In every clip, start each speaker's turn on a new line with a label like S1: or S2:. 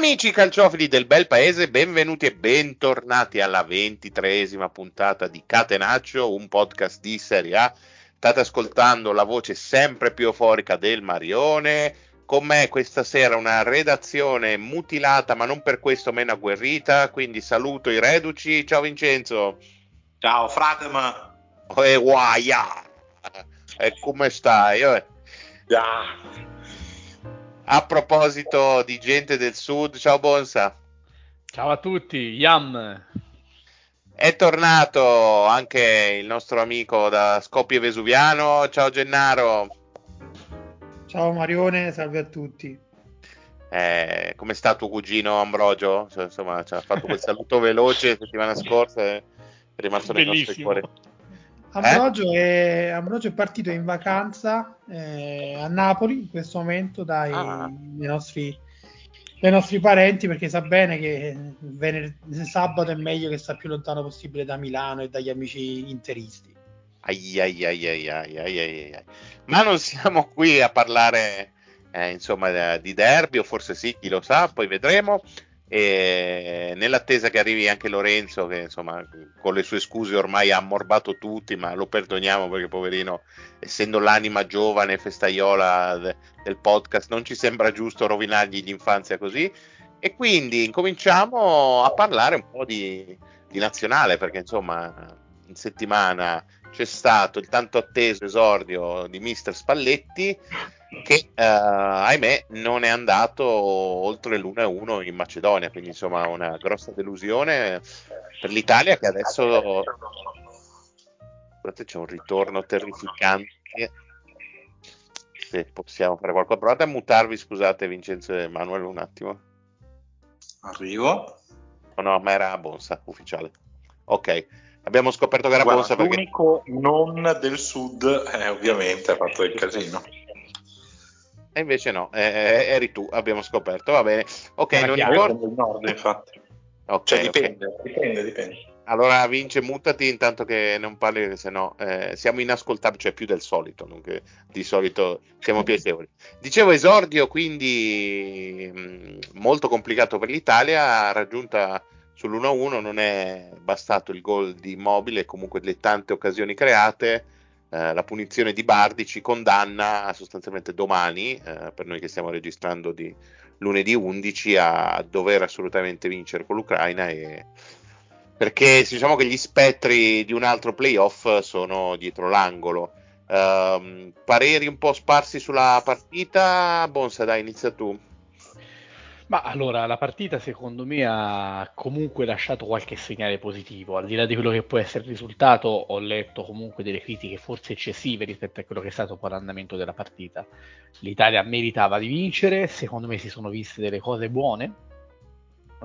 S1: Amici calciofili del bel paese, benvenuti e bentornati alla ventitreesima puntata di Catenaccio, un podcast di Serie A. State ascoltando la voce sempre più euforica del Marione. Con me questa sera una redazione mutilata, ma non per questo meno agguerrita. Quindi saluto i reduci. Ciao Vincenzo.
S2: Ciao Fratema.
S1: E guaia. E come stai?
S2: Yeah.
S1: A proposito di gente del sud, ciao Bonsa.
S3: Ciao a tutti, Yam.
S1: È tornato anche il nostro amico da Scopie Vesuviano. Ciao Gennaro.
S4: Ciao Marione, salve a tutti.
S1: Eh, come sta tuo cugino Ambrogio? Cioè, insomma, ci ha fatto quel saluto veloce la settimana scorsa e è rimasto nei nostri cuori.
S4: Ambrogio, eh? è, Ambrogio è partito in vacanza eh, a Napoli in questo momento dai ah. nostri, dai nostri parenti perché sa bene che vener- sabato è meglio che sta più lontano possibile da Milano e dagli amici interisti.
S1: Ai, ai, ai, Ma non siamo qui a parlare eh, insomma di derby o forse sì, chi lo sa, poi vedremo e nell'attesa che arrivi anche Lorenzo che insomma con le sue scuse ormai ha ammorbato tutti ma lo perdoniamo perché poverino essendo l'anima giovane festaiola de- del podcast non ci sembra giusto rovinargli l'infanzia così. E quindi incominciamo a parlare un po' di, di nazionale perché insomma in settimana c'è stato il tanto atteso esordio di mister Spalletti che uh, ahimè non è andato oltre l'1-1 in Macedonia, quindi insomma una grossa delusione per l'Italia che adesso Guardate, c'è un ritorno terrificante. Se possiamo fare qualcosa, provate a mutarvi, scusate Vincenzo e Emanuele un attimo.
S2: Arrivo.
S1: Oh, no, ma era Bonsa ufficiale. Ok, abbiamo scoperto che era
S2: Guarda,
S1: Bonsa
S2: perché... L'unico non del sud, eh, ovviamente, ha fatto il casino.
S1: E invece no, eh, eh, eri tu, abbiamo scoperto, va bene. Ok,
S2: non importa. Nord, infatti.
S1: Okay,
S2: cioè, dipende, okay. dipende, dipende.
S1: Allora vince, mutati intanto che non parli, perché sennò eh, siamo inascoltabili, cioè più del solito, non che di solito siamo piacevoli. Dicevo esordio, quindi mh, mm, molto complicato per l'Italia, raggiunta sull'1-1, non è bastato il gol di Immobile, comunque le tante occasioni create eh, la punizione di Bardi ci condanna sostanzialmente domani, eh, per noi che stiamo registrando di lunedì 11, a dover assolutamente vincere con l'Ucraina e... perché diciamo che gli spettri di un altro playoff sono dietro l'angolo. Uh, pareri un po' sparsi sulla partita, Bonsa, dai, inizia tu.
S3: Ma allora, la partita secondo me ha comunque lasciato qualche segnale positivo, al di là di quello che può essere il risultato, ho letto comunque delle critiche forse eccessive rispetto a quello che è stato poi l'andamento della partita. L'Italia meritava di vincere, secondo me si sono viste delle cose buone,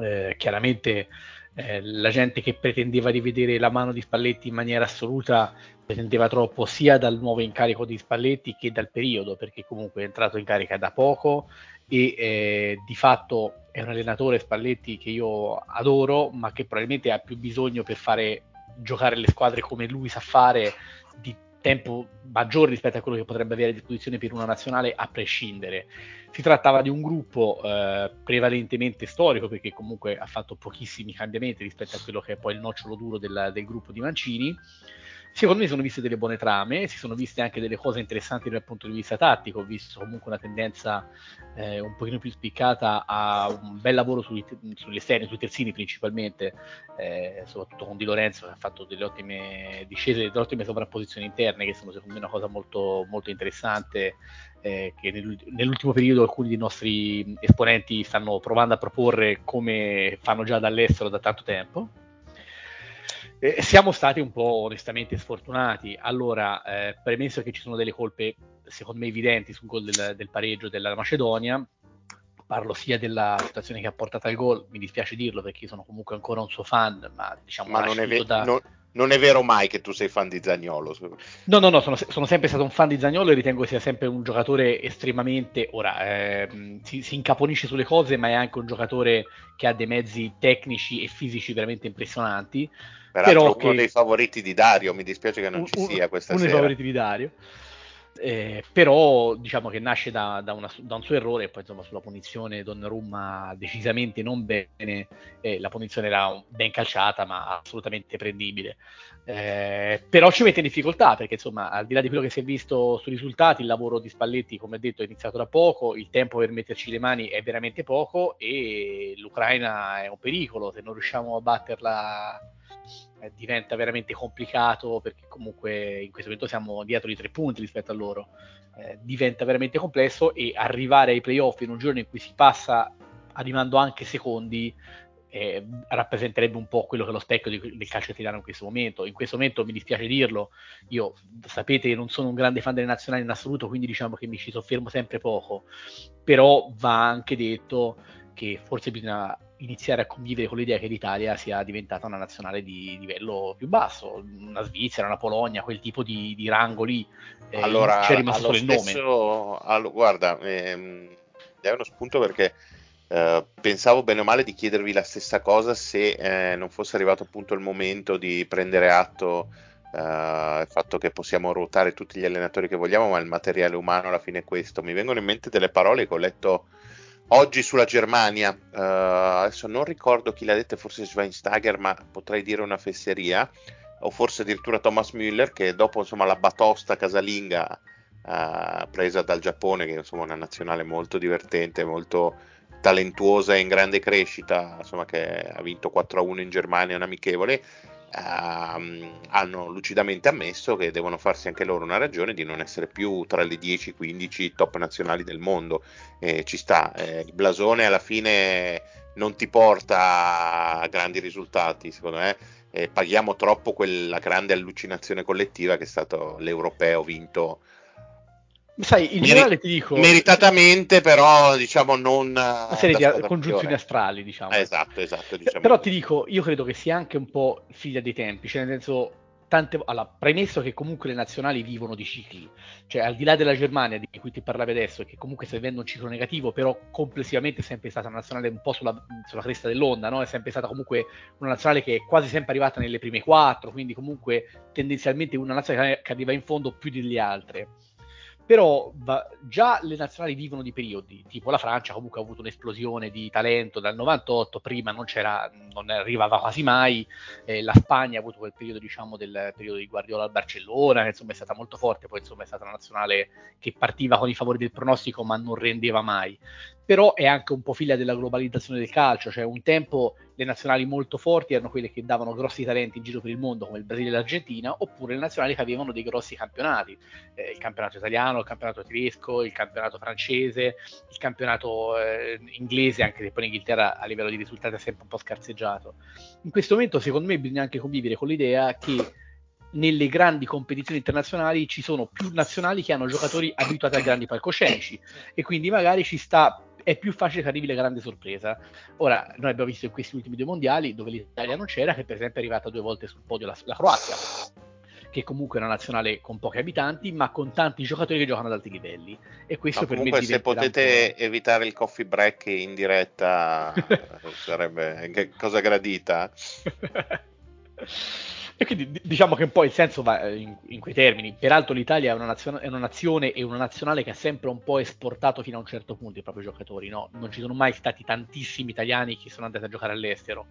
S3: eh, chiaramente eh, la gente che pretendeva di vedere la mano di Spalletti in maniera assoluta pretendeva troppo sia dal nuovo incarico di Spalletti che dal periodo, perché comunque è entrato in carica da poco e eh, di fatto è un allenatore Spalletti che io adoro, ma che probabilmente ha più bisogno per fare giocare le squadre come lui sa fare di tempo maggiore rispetto a quello che potrebbe avere a disposizione per una nazionale a prescindere. Si trattava di un gruppo eh, prevalentemente storico perché comunque ha fatto pochissimi cambiamenti rispetto a quello che è poi il nocciolo duro del, del gruppo di Mancini Secondo me sono viste delle buone trame, si sono viste anche delle cose interessanti dal punto di vista tattico, ho visto comunque una tendenza eh, un pochino più spiccata a un bel lavoro sugli, sugli esterni, sui terzini principalmente, eh, soprattutto con Di Lorenzo che ha fatto delle ottime discese, delle ottime sovrapposizioni interne che sono secondo me una cosa molto, molto interessante eh, che nell'ultimo periodo alcuni dei nostri esponenti stanno provando a proporre come fanno già dall'estero da tanto tempo eh, siamo stati un po' onestamente sfortunati. Allora, eh, premesso che ci sono delle colpe, secondo me, evidenti sul gol del, del pareggio della Macedonia, parlo sia della situazione che ha portato al gol, mi dispiace dirlo perché sono comunque ancora un suo fan, ma diciamo
S1: ma non è, ve- da... non, non è, vero mai che tu sei fan di Zagnolo.
S3: No, no, no, sono, sono, sempre stato un fan di Zagnolo e ritengo sia sempre un giocatore estremamente, ora, eh, si, si, incaponisce sulle cose, ma è anche un giocatore che ha dei mezzi tecnici e fisici veramente impressionanti.
S1: Peraltro Però uno che... dei favoriti di Dario, mi dispiace che non ci sia questa
S3: uno
S1: sera.
S3: Uno dei favoriti di Dario. Eh, però diciamo che nasce da, da, una, da, un suo errore e poi insomma sulla punizione Donnarumma decisamente non bene eh, la punizione era ben calciata ma assolutamente prendibile. Eh, però ci mette in difficoltà perché insomma al di là di quello che si è visto sui risultati il lavoro di Spalletti come detto è iniziato da poco il tempo per metterci le mani è veramente poco e l'Ucraina è un pericolo se non riusciamo a batterla eh, diventa veramente complicato perché comunque in questo momento siamo dietro di tre punti rispetto a loro. Eh, diventa veramente complesso e arrivare ai playoff in un giorno in cui si passa arrivando anche secondi eh, rappresenterebbe un po' quello che è lo specchio di, del calcio italiano in questo momento. In questo momento mi dispiace dirlo, io sapete che non sono un grande fan delle nazionali in assoluto, quindi diciamo che mi ci soffermo sempre poco, però va anche detto che forse bisogna iniziare a convivere con l'idea che l'Italia sia diventata una nazionale di livello più basso, una Svizzera, una Polonia, quel tipo di, di rango lì.
S1: Eh, allora, c'è rimasto solo stesso, il nome. Allo, guarda, ehm, è uno spunto perché eh, pensavo bene o male di chiedervi la stessa cosa se eh, non fosse arrivato appunto il momento di prendere atto Uh, il fatto che possiamo ruotare tutti gli allenatori che vogliamo, ma il materiale umano alla fine è questo. Mi vengono in mente delle parole che ho letto oggi sulla Germania, uh, adesso non ricordo chi l'ha detta, forse Schweinsteiger, ma potrei dire una fesseria, o forse addirittura Thomas Müller, che dopo insomma, la batosta casalinga uh, presa dal Giappone, che insomma, è una nazionale molto divertente, molto talentuosa e in grande crescita, insomma, che ha vinto 4-1 in Germania, un amichevole, ehm, hanno lucidamente ammesso che devono farsi anche loro una ragione di non essere più tra le 10-15 top nazionali del mondo. Eh, ci sta, eh, il blasone alla fine non ti porta a grandi risultati, secondo me. Eh, paghiamo troppo quella grande allucinazione collettiva che è stato l'europeo vinto
S3: Sai, in Meri- generale ti dico...
S1: Meritatamente, però, diciamo, non... Una
S3: serie di congiunzioni astrali, diciamo.
S1: Eh, esatto, esatto. Diciamo
S3: però ti dico, io credo che sia anche un po' figlia dei tempi, cioè nel senso... Tante, allora, premesso che comunque le nazionali vivono di cicli, cioè al di là della Germania di cui ti parlavi adesso, che comunque sta vivendo un ciclo negativo, però complessivamente è sempre stata una nazionale un po' sulla, sulla cresta dell'onda, no? è sempre stata comunque una nazionale che è quasi sempre arrivata nelle prime quattro, quindi comunque tendenzialmente una nazionale che arriva in fondo più delle altre però va, già le nazionali vivono di periodi, tipo la Francia comunque ha avuto un'esplosione di talento dal 98, prima non, c'era, non arrivava quasi mai, eh, la Spagna ha avuto quel periodo diciamo del periodo di Guardiola al Barcellona, insomma è stata molto forte, poi insomma è stata una nazionale che partiva con i favori del pronostico ma non rendeva mai. Però è anche un po' figlia della globalizzazione del calcio, cioè un tempo le nazionali molto forti erano quelle che davano grossi talenti in giro per il mondo come il Brasile e l'Argentina, oppure le nazionali che avevano dei grossi campionati, eh, il campionato italiano, il campionato tedesco, il campionato francese, il campionato eh, inglese, anche se poi in Inghilterra a livello di risultati è sempre un po' scarseggiato. In questo momento secondo me bisogna anche convivere con l'idea che nelle grandi competizioni internazionali ci sono più nazionali che hanno giocatori abituati a grandi palcoscenici e quindi magari ci sta è più facile che arrivi la grande sorpresa. Ora, noi abbiamo visto in questi ultimi due mondiali dove l'Italia non c'era, che per esempio è arrivata due volte sul podio la, la Croazia, che comunque è una nazionale con pochi abitanti, ma con tanti giocatori che giocano ad alti livelli. E questo per
S1: me se potete evitare il coffee break in diretta sarebbe cosa gradita.
S3: E quindi diciamo che un po' il senso va eh, in, in quei termini. Peraltro l'Italia è una, nazione, è una, nazione, e una nazionale che ha sempre un po' esportato fino a un certo punto i propri giocatori. No? Non ci sono mai stati tantissimi italiani che sono andati a giocare all'estero.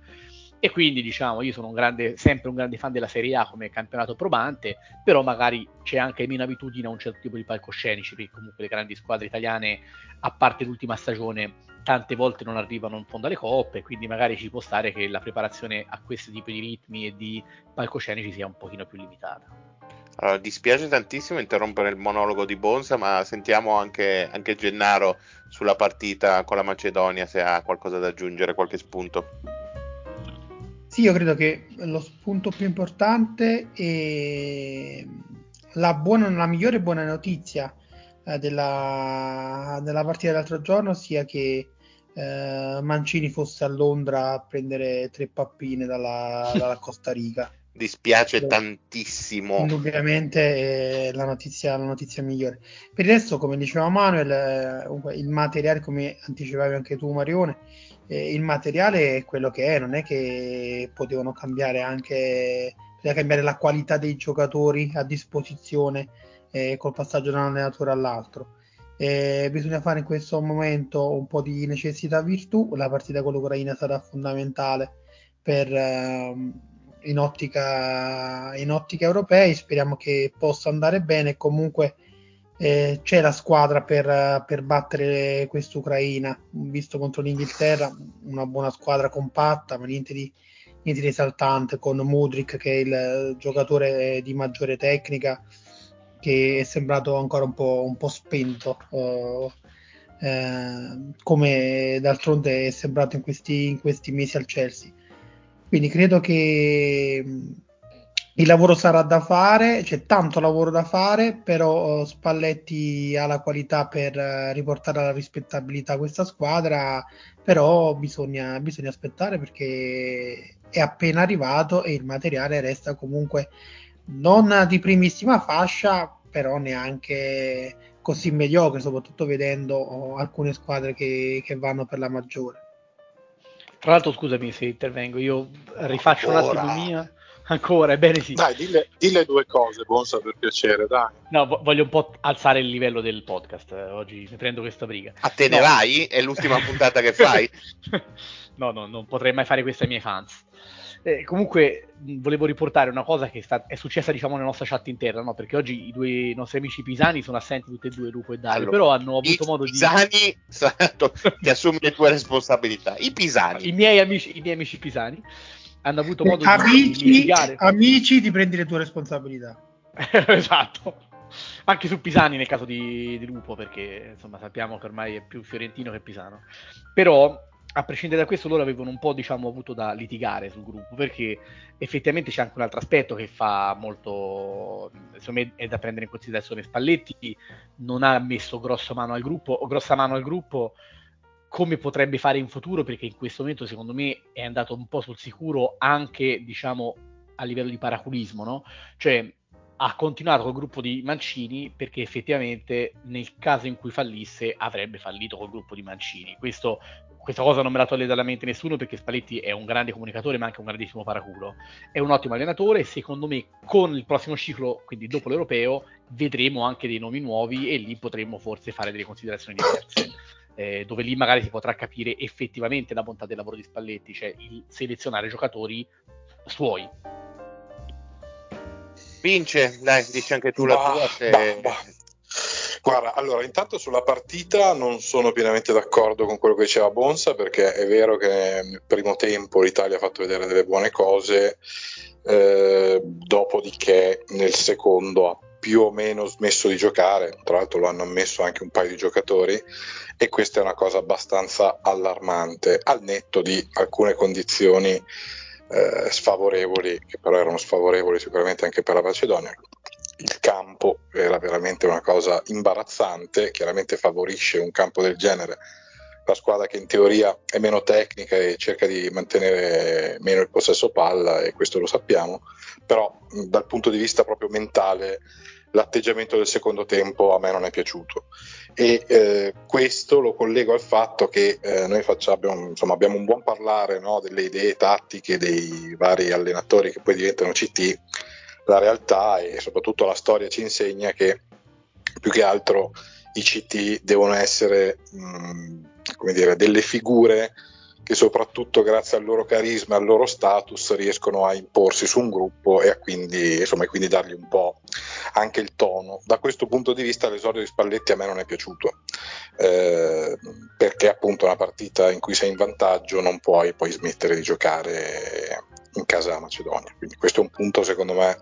S3: E quindi diciamo, io sono un grande, sempre un grande fan della Serie A come campionato probante, però magari c'è anche meno abitudine a un certo tipo di palcoscenici, perché comunque le grandi squadre italiane, a parte l'ultima stagione, tante volte non arrivano in fondo alle coppe, quindi magari ci può stare che la preparazione a questi tipi di ritmi e di palcoscenici sia un pochino più limitata.
S1: Allora, dispiace tantissimo interrompere il monologo di Bonsa, ma sentiamo anche, anche Gennaro sulla partita con la Macedonia se ha qualcosa da aggiungere, qualche spunto.
S4: Sì, io credo che lo spunto più importante e la, buona, la migliore buona notizia eh, della, della, partita dell'altro giorno sia che eh, Mancini fosse a Londra a prendere tre pappine dalla, dalla Costa Rica.
S1: Dispiace Però, tantissimo.
S4: Indubbiamente è la notizia, la notizia migliore. Per il resto, come diceva Manuel, eh, il materiale, come anticipavi anche tu, Marione, eh, il materiale è quello che è, non è che potevano cambiare anche cambiare la qualità dei giocatori a disposizione eh, col passaggio da un allenatore all'altro. Eh, bisogna fare in questo momento un po' di necessità virtù. La partita con l'Ucraina sarà fondamentale per, eh, in, ottica, in ottica europei. Speriamo che possa andare bene. Comunque eh, c'è la squadra per, per battere quest'Ucraina. Visto contro l'Inghilterra, una buona squadra compatta, ma niente di, niente di esaltante. Con Mudrik, che è il giocatore di maggiore tecnica che è sembrato ancora un po', un po spento, uh, eh, come d'altronde è sembrato in questi, in questi, mesi al Chelsea. Quindi credo che mm, il lavoro sarà da fare, c'è tanto lavoro da fare, però uh, Spalletti ha la qualità per uh, riportare alla rispettabilità questa squadra, però bisogna, bisogna aspettare perché è appena arrivato e il materiale resta comunque non di primissima fascia, però neanche così mediocre, soprattutto vedendo oh, alcune squadre che, che, vanno per la maggiore.
S3: Tra l'altro, scusami se intervengo, io rifaccio Ora. un attimo mia. Ancora, ebbene sì.
S2: Dai, dille, dille due cose, Bonsa, per piacere, dai.
S3: No, voglio un po' alzare il livello del podcast. Eh, oggi mi prendo questa briga.
S1: A te no. ne vai? È l'ultima puntata che fai?
S3: no, no, non potrei mai fare questo ai miei fans. Eh, comunque volevo riportare una cosa che è, sta- è, successa diciamo nella nostra chat interna, no? perché oggi i due nostri amici pisani sono assenti tutti e due, Lupo e Dario, allora, però hanno avuto modo
S1: pisani, di... Pisani, ti assumi le tue responsabilità. I pisani.
S3: I miei amici, i miei amici pisani hanno avuto modo
S4: amici, di litigare. Amici, ti prendi le tue responsabilità.
S3: esatto. Anche su Pisani nel caso di, di Lupo, perché insomma sappiamo che ormai è più fiorentino che pisano. Però a prescindere da questo, loro avevano un po' diciamo, avuto da litigare sul gruppo perché effettivamente c'è anche un altro aspetto che fa molto, me è da prendere in considerazione. Spalletti non ha messo grossa mano al gruppo, o grossa mano al gruppo come potrebbe fare in futuro perché in questo momento secondo me è andato un po' sul sicuro anche diciamo a livello di paraculismo, no? Cioè ha continuato col gruppo di Mancini perché effettivamente nel caso in cui fallisse avrebbe fallito col gruppo di Mancini. Questo questa cosa non me la toglie dalla mente nessuno perché Spalletti è un grande comunicatore ma anche un grandissimo paraculo. È un ottimo allenatore e secondo me con il prossimo ciclo, quindi dopo l'europeo, vedremo anche dei nomi nuovi e lì potremmo forse fare delle considerazioni diverse. Eh, dove lì magari si potrà capire effettivamente la bontà del lavoro di Spalletti, cioè il selezionare giocatori suoi.
S1: Vince, dai, dici anche tu la tua. Se... Bah, bah.
S2: Guarda, allora, intanto sulla partita non sono pienamente d'accordo con quello che diceva Bonsa, perché è vero che nel primo tempo l'Italia ha fatto vedere delle buone cose, eh, dopodiché nel secondo ha più o meno smesso di giocare, tra l'altro lo hanno ammesso anche un paio di giocatori e questa è una cosa abbastanza allarmante, al netto di alcune condizioni eh, sfavorevoli, che però erano sfavorevoli sicuramente anche per la Macedonia, il campo era veramente una cosa imbarazzante, chiaramente favorisce un campo del genere. La squadra che in teoria è meno tecnica e cerca di mantenere meno il possesso palla e questo lo sappiamo, però dal punto di vista proprio mentale l'atteggiamento del secondo tempo a me non è piaciuto. E eh, questo lo collego al fatto che eh, noi facciamo, insomma, abbiamo un buon parlare no, delle idee tattiche dei vari allenatori che poi diventano CT la realtà e soprattutto la storia ci insegna che più che altro i CT devono essere mh, come dire, delle figure che soprattutto grazie al loro carisma e al loro status riescono a imporsi su un gruppo e a quindi, insomma, quindi dargli un po' anche il tono. Da questo punto di vista l'esordio di Spalletti a me non è piaciuto, eh, perché appunto una partita in cui sei in vantaggio non puoi poi smettere di giocare in casa Macedonia. Quindi questo è un punto secondo me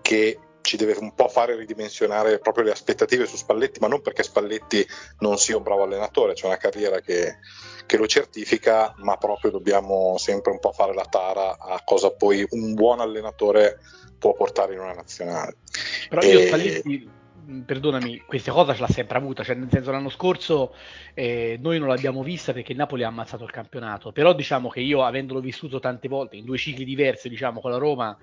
S2: che ci deve un po' fare ridimensionare proprio le aspettative su Spalletti, ma non perché Spalletti non sia un bravo allenatore, c'è una carriera che, che lo certifica, ma proprio dobbiamo sempre un po' fare la tara a cosa poi un buon allenatore può portare in una nazionale.
S3: Però io e... Spalletti, perdonami, questa cosa ce l'ha sempre avuta, cioè nel senso l'anno scorso eh, noi non l'abbiamo vista perché il Napoli ha ammazzato il campionato, però diciamo che io avendolo vissuto tante volte in due cicli diversi, diciamo con la Roma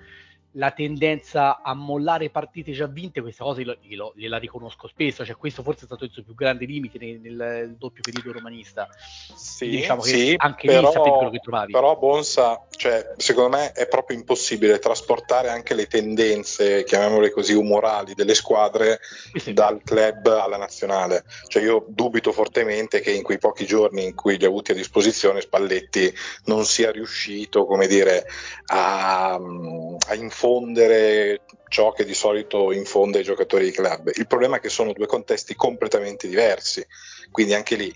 S3: la tendenza a mollare partite già vinte, questa cosa glielo, glielo, gliela riconosco spesso, cioè questo forse è stato il suo più grande limite nel, nel doppio periodo romanista.
S2: Sì, diciamo sì anche però, lì sapevi quello che trovavi. Però Bonsa, cioè, secondo me è proprio impossibile trasportare anche le tendenze, chiamiamole così, umorali delle squadre sì, dal club alla nazionale. Cioè io dubito fortemente che in quei pochi giorni in cui li ha avuti a disposizione Spalletti non sia riuscito, come dire, a, a informare infondere ciò che di solito infonde ai giocatori di club. Il problema è che sono due contesti completamente diversi, quindi anche lì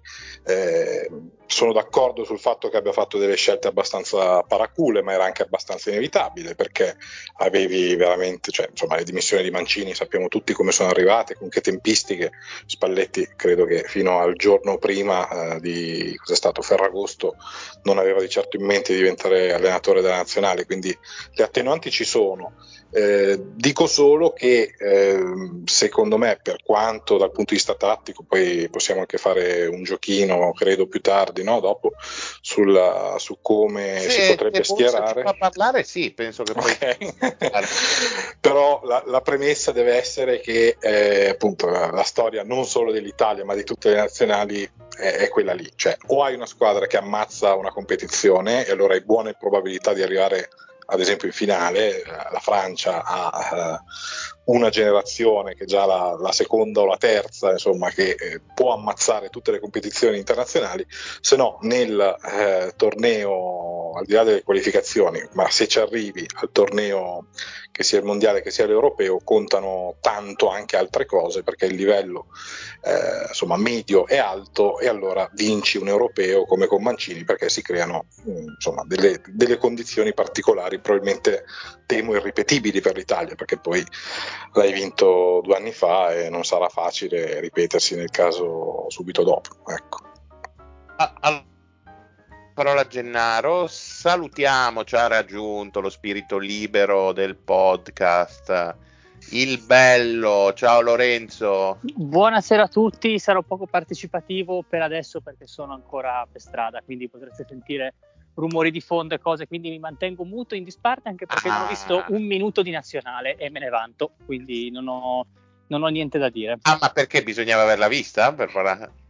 S2: eh, sono d'accordo sul fatto che abbia fatto delle scelte abbastanza paracule, ma era anche abbastanza inevitabile perché avevi veramente, cioè, insomma, le dimissioni di Mancini sappiamo tutti come sono arrivate, con che tempistiche. Spalletti credo che fino al giorno prima eh, di cos'è stato Ferragosto non aveva di certo in mente di diventare allenatore della nazionale, quindi le attenuanti ci sono. Eh, dico solo che eh, secondo me, per quanto dal punto di vista tattico, poi possiamo anche fare un giochino, credo più tardi, no? dopo, sulla, su come sì, si potrebbe schierare.
S1: Se parlare, sì, penso che poi. Okay.
S2: Però la, la, premessa deve essere che eh, appunto la storia non solo dell'Italia, ma di tutte le nazionali è, è quella lì. Cioè, o hai una squadra che ammazza una competizione e allora hai buone probabilità di arrivare ad esempio in finale la Francia ha uh, una generazione che è già la, la, seconda o la terza insomma che eh, può ammazzare tutte le competizioni internazionali se no nel eh, torneo al di là delle qualificazioni ma se ci arrivi al torneo che sia il mondiale che sia l'europeo contano tanto anche altre cose perché il livello eh, insomma medio e alto e allora vinci un europeo come con Mancini perché si creano mm, insomma delle, delle condizioni particolari probabilmente temo irripetibili per l'Italia, perché poi l'hai vinto due anni fa e non sarà facile ripetersi nel caso subito dopo. Ecco.
S1: Ah, parola a Gennaro, salutiamo, ci ha raggiunto lo spirito libero del podcast. Il bello, ciao Lorenzo.
S5: Buonasera a tutti, sarò poco partecipativo per adesso perché sono ancora per strada, quindi potrete sentire rumori di fondo e cose, quindi mi mantengo muto in disparte anche perché ah. non ho visto ah. un minuto di nazionale e me ne vanto, quindi non ho, non ho niente da dire.
S1: Ah, ma perché bisognava averla vista? Per parlare...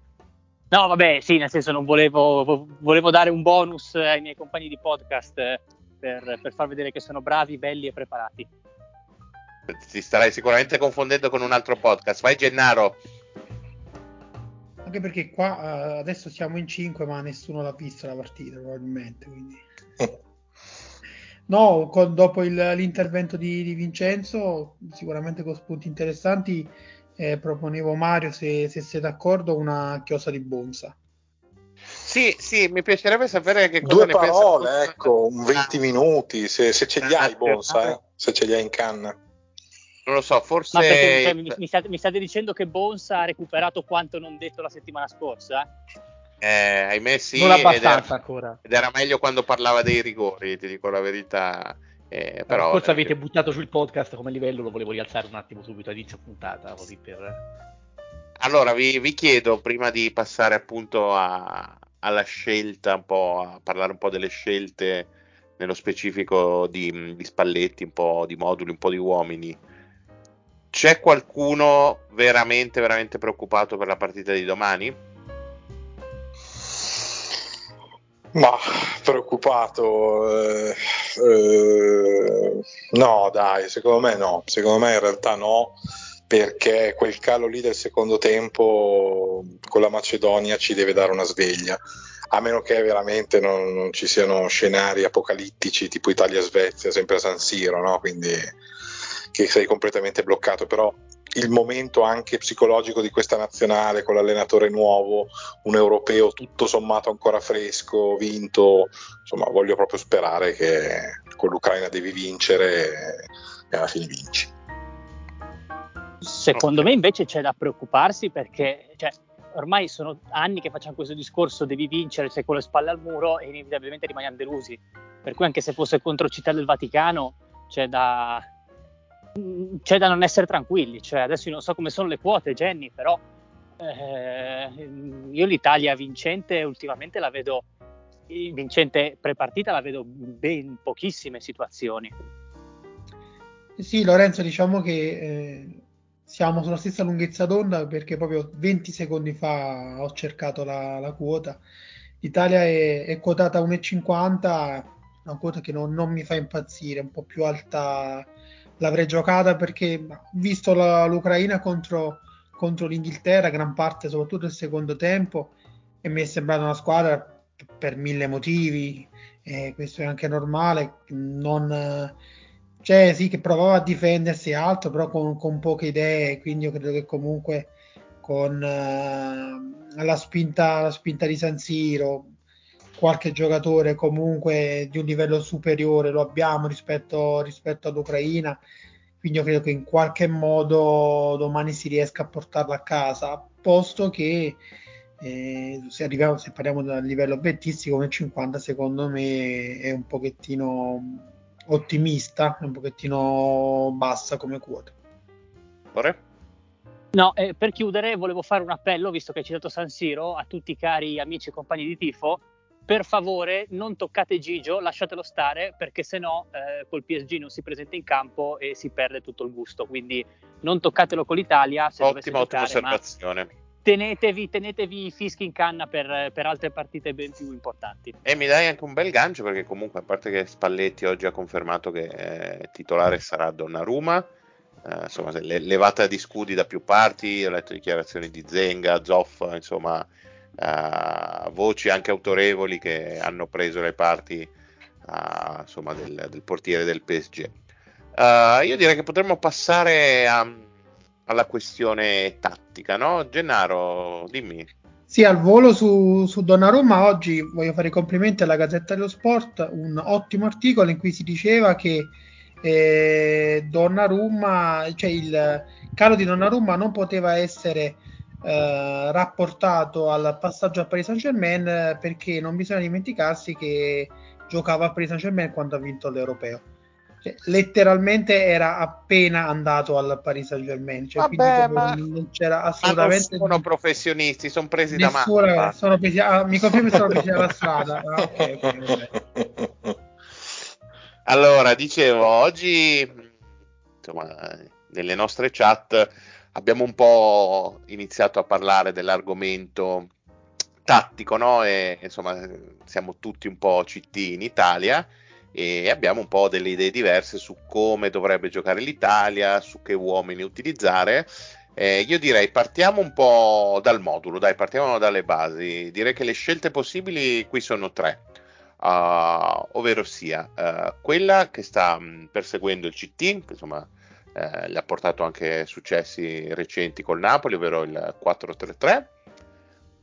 S5: No, vabbè, sì, nel senso non volevo, volevo dare un bonus ai miei compagni di podcast per, per far vedere che sono bravi, belli e preparati.
S1: Ti starai sicuramente confondendo con un altro podcast. Vai Gennaro.
S4: Anche perché qua uh, adesso siamo in 5, ma nessuno l'ha vista la partita, probabilmente. Quindi... no, con, dopo il, l'intervento di, di, Vincenzo, sicuramente con spunti interessanti, eh, proponevo Mario, se, se sei d'accordo, una chiosa di Bonza.
S1: Sì, sì, mi piacerebbe sapere che cosa
S2: Due
S1: ne
S2: parole, pensa. ecco, un 20 minuti, se, se ce li hai Bonza, eh, se ce li hai in canna.
S1: Non lo so, forse.
S5: Perché, cioè, mi, mi, state, mi, state, dicendo che Bonsa ha recuperato quanto non detto la settimana scorsa?
S1: Eh, ahimè sì.
S3: Non abbastanza ed era, ancora.
S1: Ed era meglio quando parlava dei rigori, ti dico la verità. Eh, però,
S3: forse avete buttato sul podcast come livello, lo volevo rialzare un attimo subito a inizio puntata, così per...
S1: Allora, vi, vi chiedo, prima di passare appunto a, alla scelta, un po' a parlare un po' delle scelte nello specifico di, di Spalletti, un po' di moduli, un po' di uomini c'è qualcuno veramente, veramente preoccupato per la partita di domani?
S2: Ma preoccupato, eh, eh, no, dai, secondo me no, secondo me in realtà no, perché quel calo lì del secondo tempo con la Macedonia ci deve dare una sveglia, a meno che veramente non, non ci siano scenari apocalittici tipo Italia-Svezia, sempre a San Siro, no? Quindi che sei completamente bloccato, però il momento anche psicologico di questa nazionale con l'allenatore nuovo, un europeo tutto sommato ancora fresco, vinto, insomma voglio proprio sperare che con l'Ucraina devi vincere e alla fine vinci.
S5: Secondo me invece c'è da preoccuparsi perché cioè, ormai sono anni che facciamo questo discorso devi vincere, sei con le spalle al muro e inevitabilmente rimaniamo delusi. Per cui anche se fosse contro Città del Vaticano c'è da, c'è da non essere tranquilli. Cioè, adesso io non so come sono le quote, Jenny, però eh, io l'Italia vincente ultimamente la vedo vincente prepartita la vedo ben pochissime situazioni.
S4: Sì, Lorenzo, diciamo che eh, siamo sulla stessa lunghezza d'onda perché proprio 20 secondi fa ho cercato la, la quota. L'Italia è, è quotata a 1,50, una quota che non, non, mi fa impazzire, un po' più alta l'avrei giocata perché visto la, l'Ucraina contro, contro l'Inghilterra, gran parte soprattutto il secondo tempo, e mi è sembrata una squadra per mille motivi, e questo è anche normale, non cioè sì che provava a difendersi altro però con, con poche idee quindi io credo che comunque con uh, la, spinta, la spinta di San Siro qualche giocatore comunque di un livello superiore lo abbiamo rispetto, rispetto all'Ucraina quindi io credo che in qualche modo domani si riesca a portarla a casa posto che eh, se, arriviamo, se parliamo del livello bettistico come 50 secondo me è un pochettino ottimista, un pochettino bassa come quota.
S1: Ore?
S5: No, eh, per chiudere volevo fare un appello, visto che hai citato San Siro, a tutti i cari amici e compagni di tifo, per favore non toccate Gigio, lasciatelo stare, perché se no eh, col PSG non si presenta in campo e si perde tutto il gusto, quindi non toccatelo con l'Italia. Se
S1: ottima, ottima osservazione.
S5: Tenetevi, tenetevi i fischi in canna per, per, altre partite ben più importanti.
S1: E mi dai anche un bel gancio perché comunque a parte che Spalletti oggi ha confermato che eh, titolare sarà Donnarumma, eh, insomma levata di scudi da più parti, ho letto dichiarazioni di Zenga, Zoff, insomma eh, voci anche autorevoli che hanno preso le parti eh, insomma, del, del, portiere del PSG. Eh, io direi che potremmo passare a alla questione tattica, no? Gennaro, dimmi.
S4: Sì, al volo su, su Donnarumma oggi voglio fare i complimenti alla Gazzetta dello Sport, un ottimo articolo in cui si diceva che eh, Donnarumma, cioè il calo di Donnarumma non poteva essere eh, rapportato al passaggio a Paris Saint Germain perché non bisogna dimenticarsi che giocava a Paris Saint Germain quando ha vinto l'Europeo cioè, letteralmente era appena andato al Paris Saint Germain. Cioè,
S1: Vabbè, ma... non c'era assolutamente. Ma sono professionisti, sono presi Nessuna, da mano.
S4: Sono presi, ah, mi confermi sono presi dalla strada. Ah, okay, okay,
S1: allora, dicevo, oggi insomma, nelle nostre chat abbiamo un po' iniziato a parlare dell'argomento tattico, no? E insomma, siamo tutti un po' CT in Italia e abbiamo un po' delle idee diverse su come dovrebbe giocare l'Italia, su che uomini utilizzare. Eh, io direi partiamo un po' dal modulo, dai, partiamo dalle basi. Direi che le scelte possibili qui sono tre, uh, ovvero sia uh, quella che sta mh, perseguendo il CT, insomma eh, gli ha portato anche successi recenti col Napoli, ovvero il 4-3-3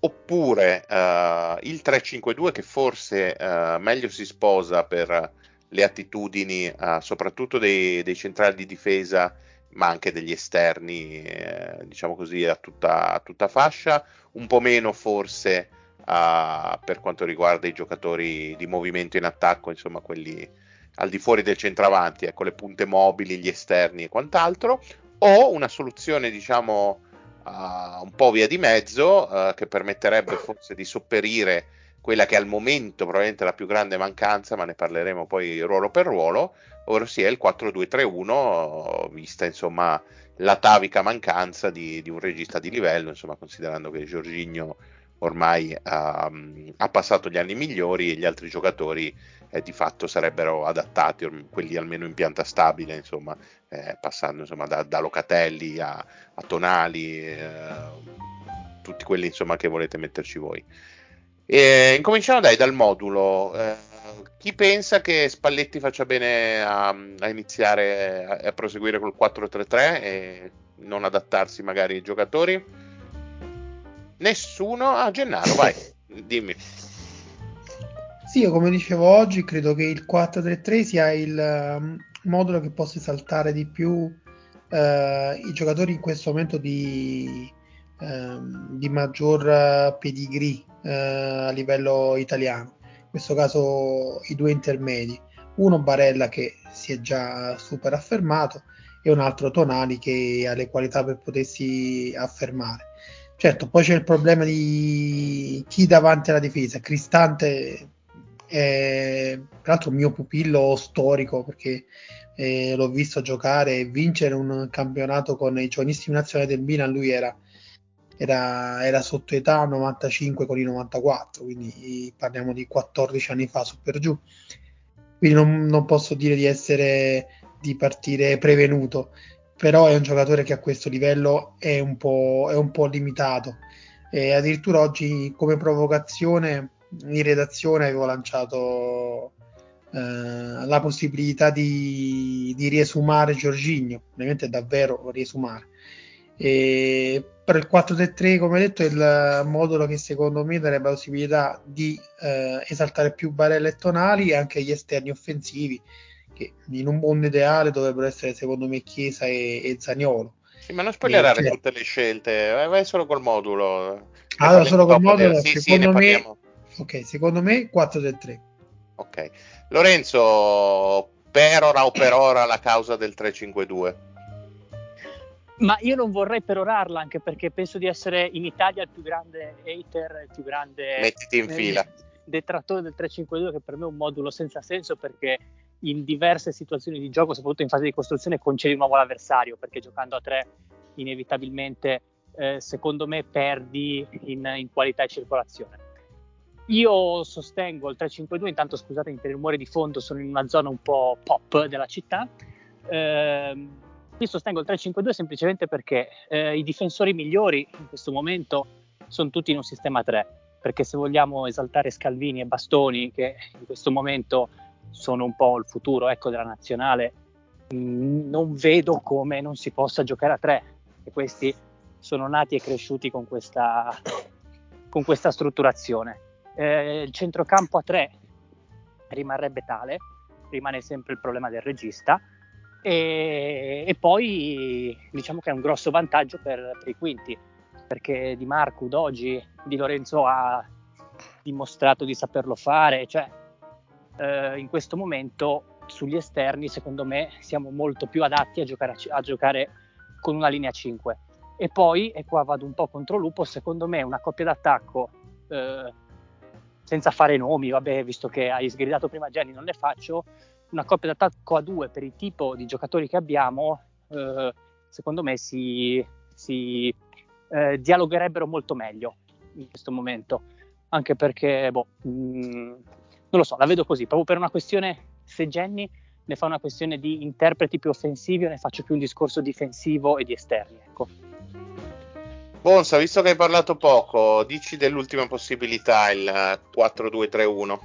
S1: oppure uh, il 3-5-2 che forse uh, meglio si sposa per le attitudini uh, soprattutto dei, dei, centrali di difesa ma anche degli esterni eh, diciamo così a tutta, a tutta, fascia un po' meno forse per quanto riguarda i giocatori di movimento in attacco insomma quelli al di fuori del centravanti ecco le punte mobili gli esterni e quant'altro o una soluzione diciamo uh, un po' via di mezzo uh, che permetterebbe forse di sopperire quella che al momento probabilmente è la più grande mancanza, ma ne parleremo poi ruolo per ruolo, ovvero sia il 4-2-3-1, vista insomma l'atavica mancanza di, di, un regista di livello, insomma considerando che Giorginio ormai um, ha passato gli anni migliori e gli altri giocatori eh, di fatto sarebbero adattati, quelli almeno in pianta stabile, insomma, eh, passando insomma, da, da, Locatelli a, a Tonali, eh, tutti quelli insomma, che volete metterci voi. E, incominciamo dai dal modulo. Eh, chi pensa che Spalletti faccia bene a, a iniziare a, a, proseguire col 4-3-3 e non adattarsi magari ai giocatori? Nessuno? A ah, Gennaro, vai, dimmi.
S4: Sì, io come dicevo oggi, credo che il 4-3-3 sia il um, modulo che possa esaltare di più uh, i giocatori in questo momento di, um, di maggior pedigree uh, a livello italiano. In questo caso i due intermedi. Uno Barella che si è già super affermato e un altro Tonali che ha le qualità per potersi affermare. Certo, poi c'è il problema di chi davanti alla difesa. Cristante peraltro un mio pupillo storico perché eh, l'ho visto giocare e vincere un campionato con i giovanissimi nazionali del Milan, lui era, era, era sotto età 95 con i 94, quindi parliamo di 14 anni fa su per giù. Quindi non, non posso dire di essere di partire prevenuto, però è un giocatore che a questo livello è un po', è un po limitato. E addirittura oggi come provocazione in redazione avevo lanciato eh, la possibilità di, di riesumare Giorginio, ovviamente davvero riesumare. E per il 4-3-3, come detto, è il modulo che secondo me darebbe la possibilità di eh, esaltare più barelle e tonali e anche gli esterni offensivi, che in un mondo ideale dovrebbero essere secondo me Chiesa e, e Zaniolo.
S1: Sì, ma non spoilerare certo. tutte le scelte, vai solo col modulo.
S4: Allora, solo col modulo, sì, secondo sì, me... Ok, secondo me 4-3.
S1: Ok. Lorenzo, per ora o per ora la causa del 3-5-2?
S5: Ma io non vorrei perorarla anche perché penso di essere in Italia il più grande hater, il più grande
S1: Mettiti in fila.
S5: detrattore del 3-5-2 che per me è un modulo senza senso perché in diverse situazioni di gioco, soprattutto in fase di costruzione, concedi un nuovo all'avversario perché giocando a 3 inevitabilmente eh, secondo me perdi in, in qualità e circolazione. Io sostengo il 352, intanto scusatemi per il rumore di fondo, sono in una zona un po' pop della città. Eh, io sostengo il 352 semplicemente perché eh, i difensori migliori in questo momento sono tutti in un sistema 3, perché se vogliamo esaltare Scalvini e Bastoni, che in questo momento sono un po' il futuro ecco, della nazionale, mh, mm, non vedo come non si possa giocare a 3, e questi sono nati e cresciuti con questa, con questa strutturazione eh, il centrocampo a tre rimarrebbe tale, rimane sempre il problema del regista. E, e poi diciamo che è un grosso vantaggio per, per i quinti, perché Di Marco, Dogi, Di Lorenzo ha dimostrato di saperlo fare, cioè eh, in questo momento sugli esterni secondo me siamo molto più adatti a giocare, a, giocare con una linea 5 e poi, e qua vado un po' contro lupo, secondo me una coppia d'attacco eh, senza fare nomi, vabbè, visto che hai sgridato prima Jenny, non ne faccio, una coppia d'attacco a due per il tipo di giocatori che abbiamo, eh, secondo me si, si eh, dialogherebbero molto meglio in questo momento, anche perché, boh, mh, mm, non lo so, la vedo così, proprio per una questione, se Jenny ne fa una questione di interpreti più offensivi o ne faccio più un discorso difensivo e di esterni, ecco.
S1: Bonsa, visto che hai parlato poco, dici dell'ultima possibilità, il 4-2-3-1.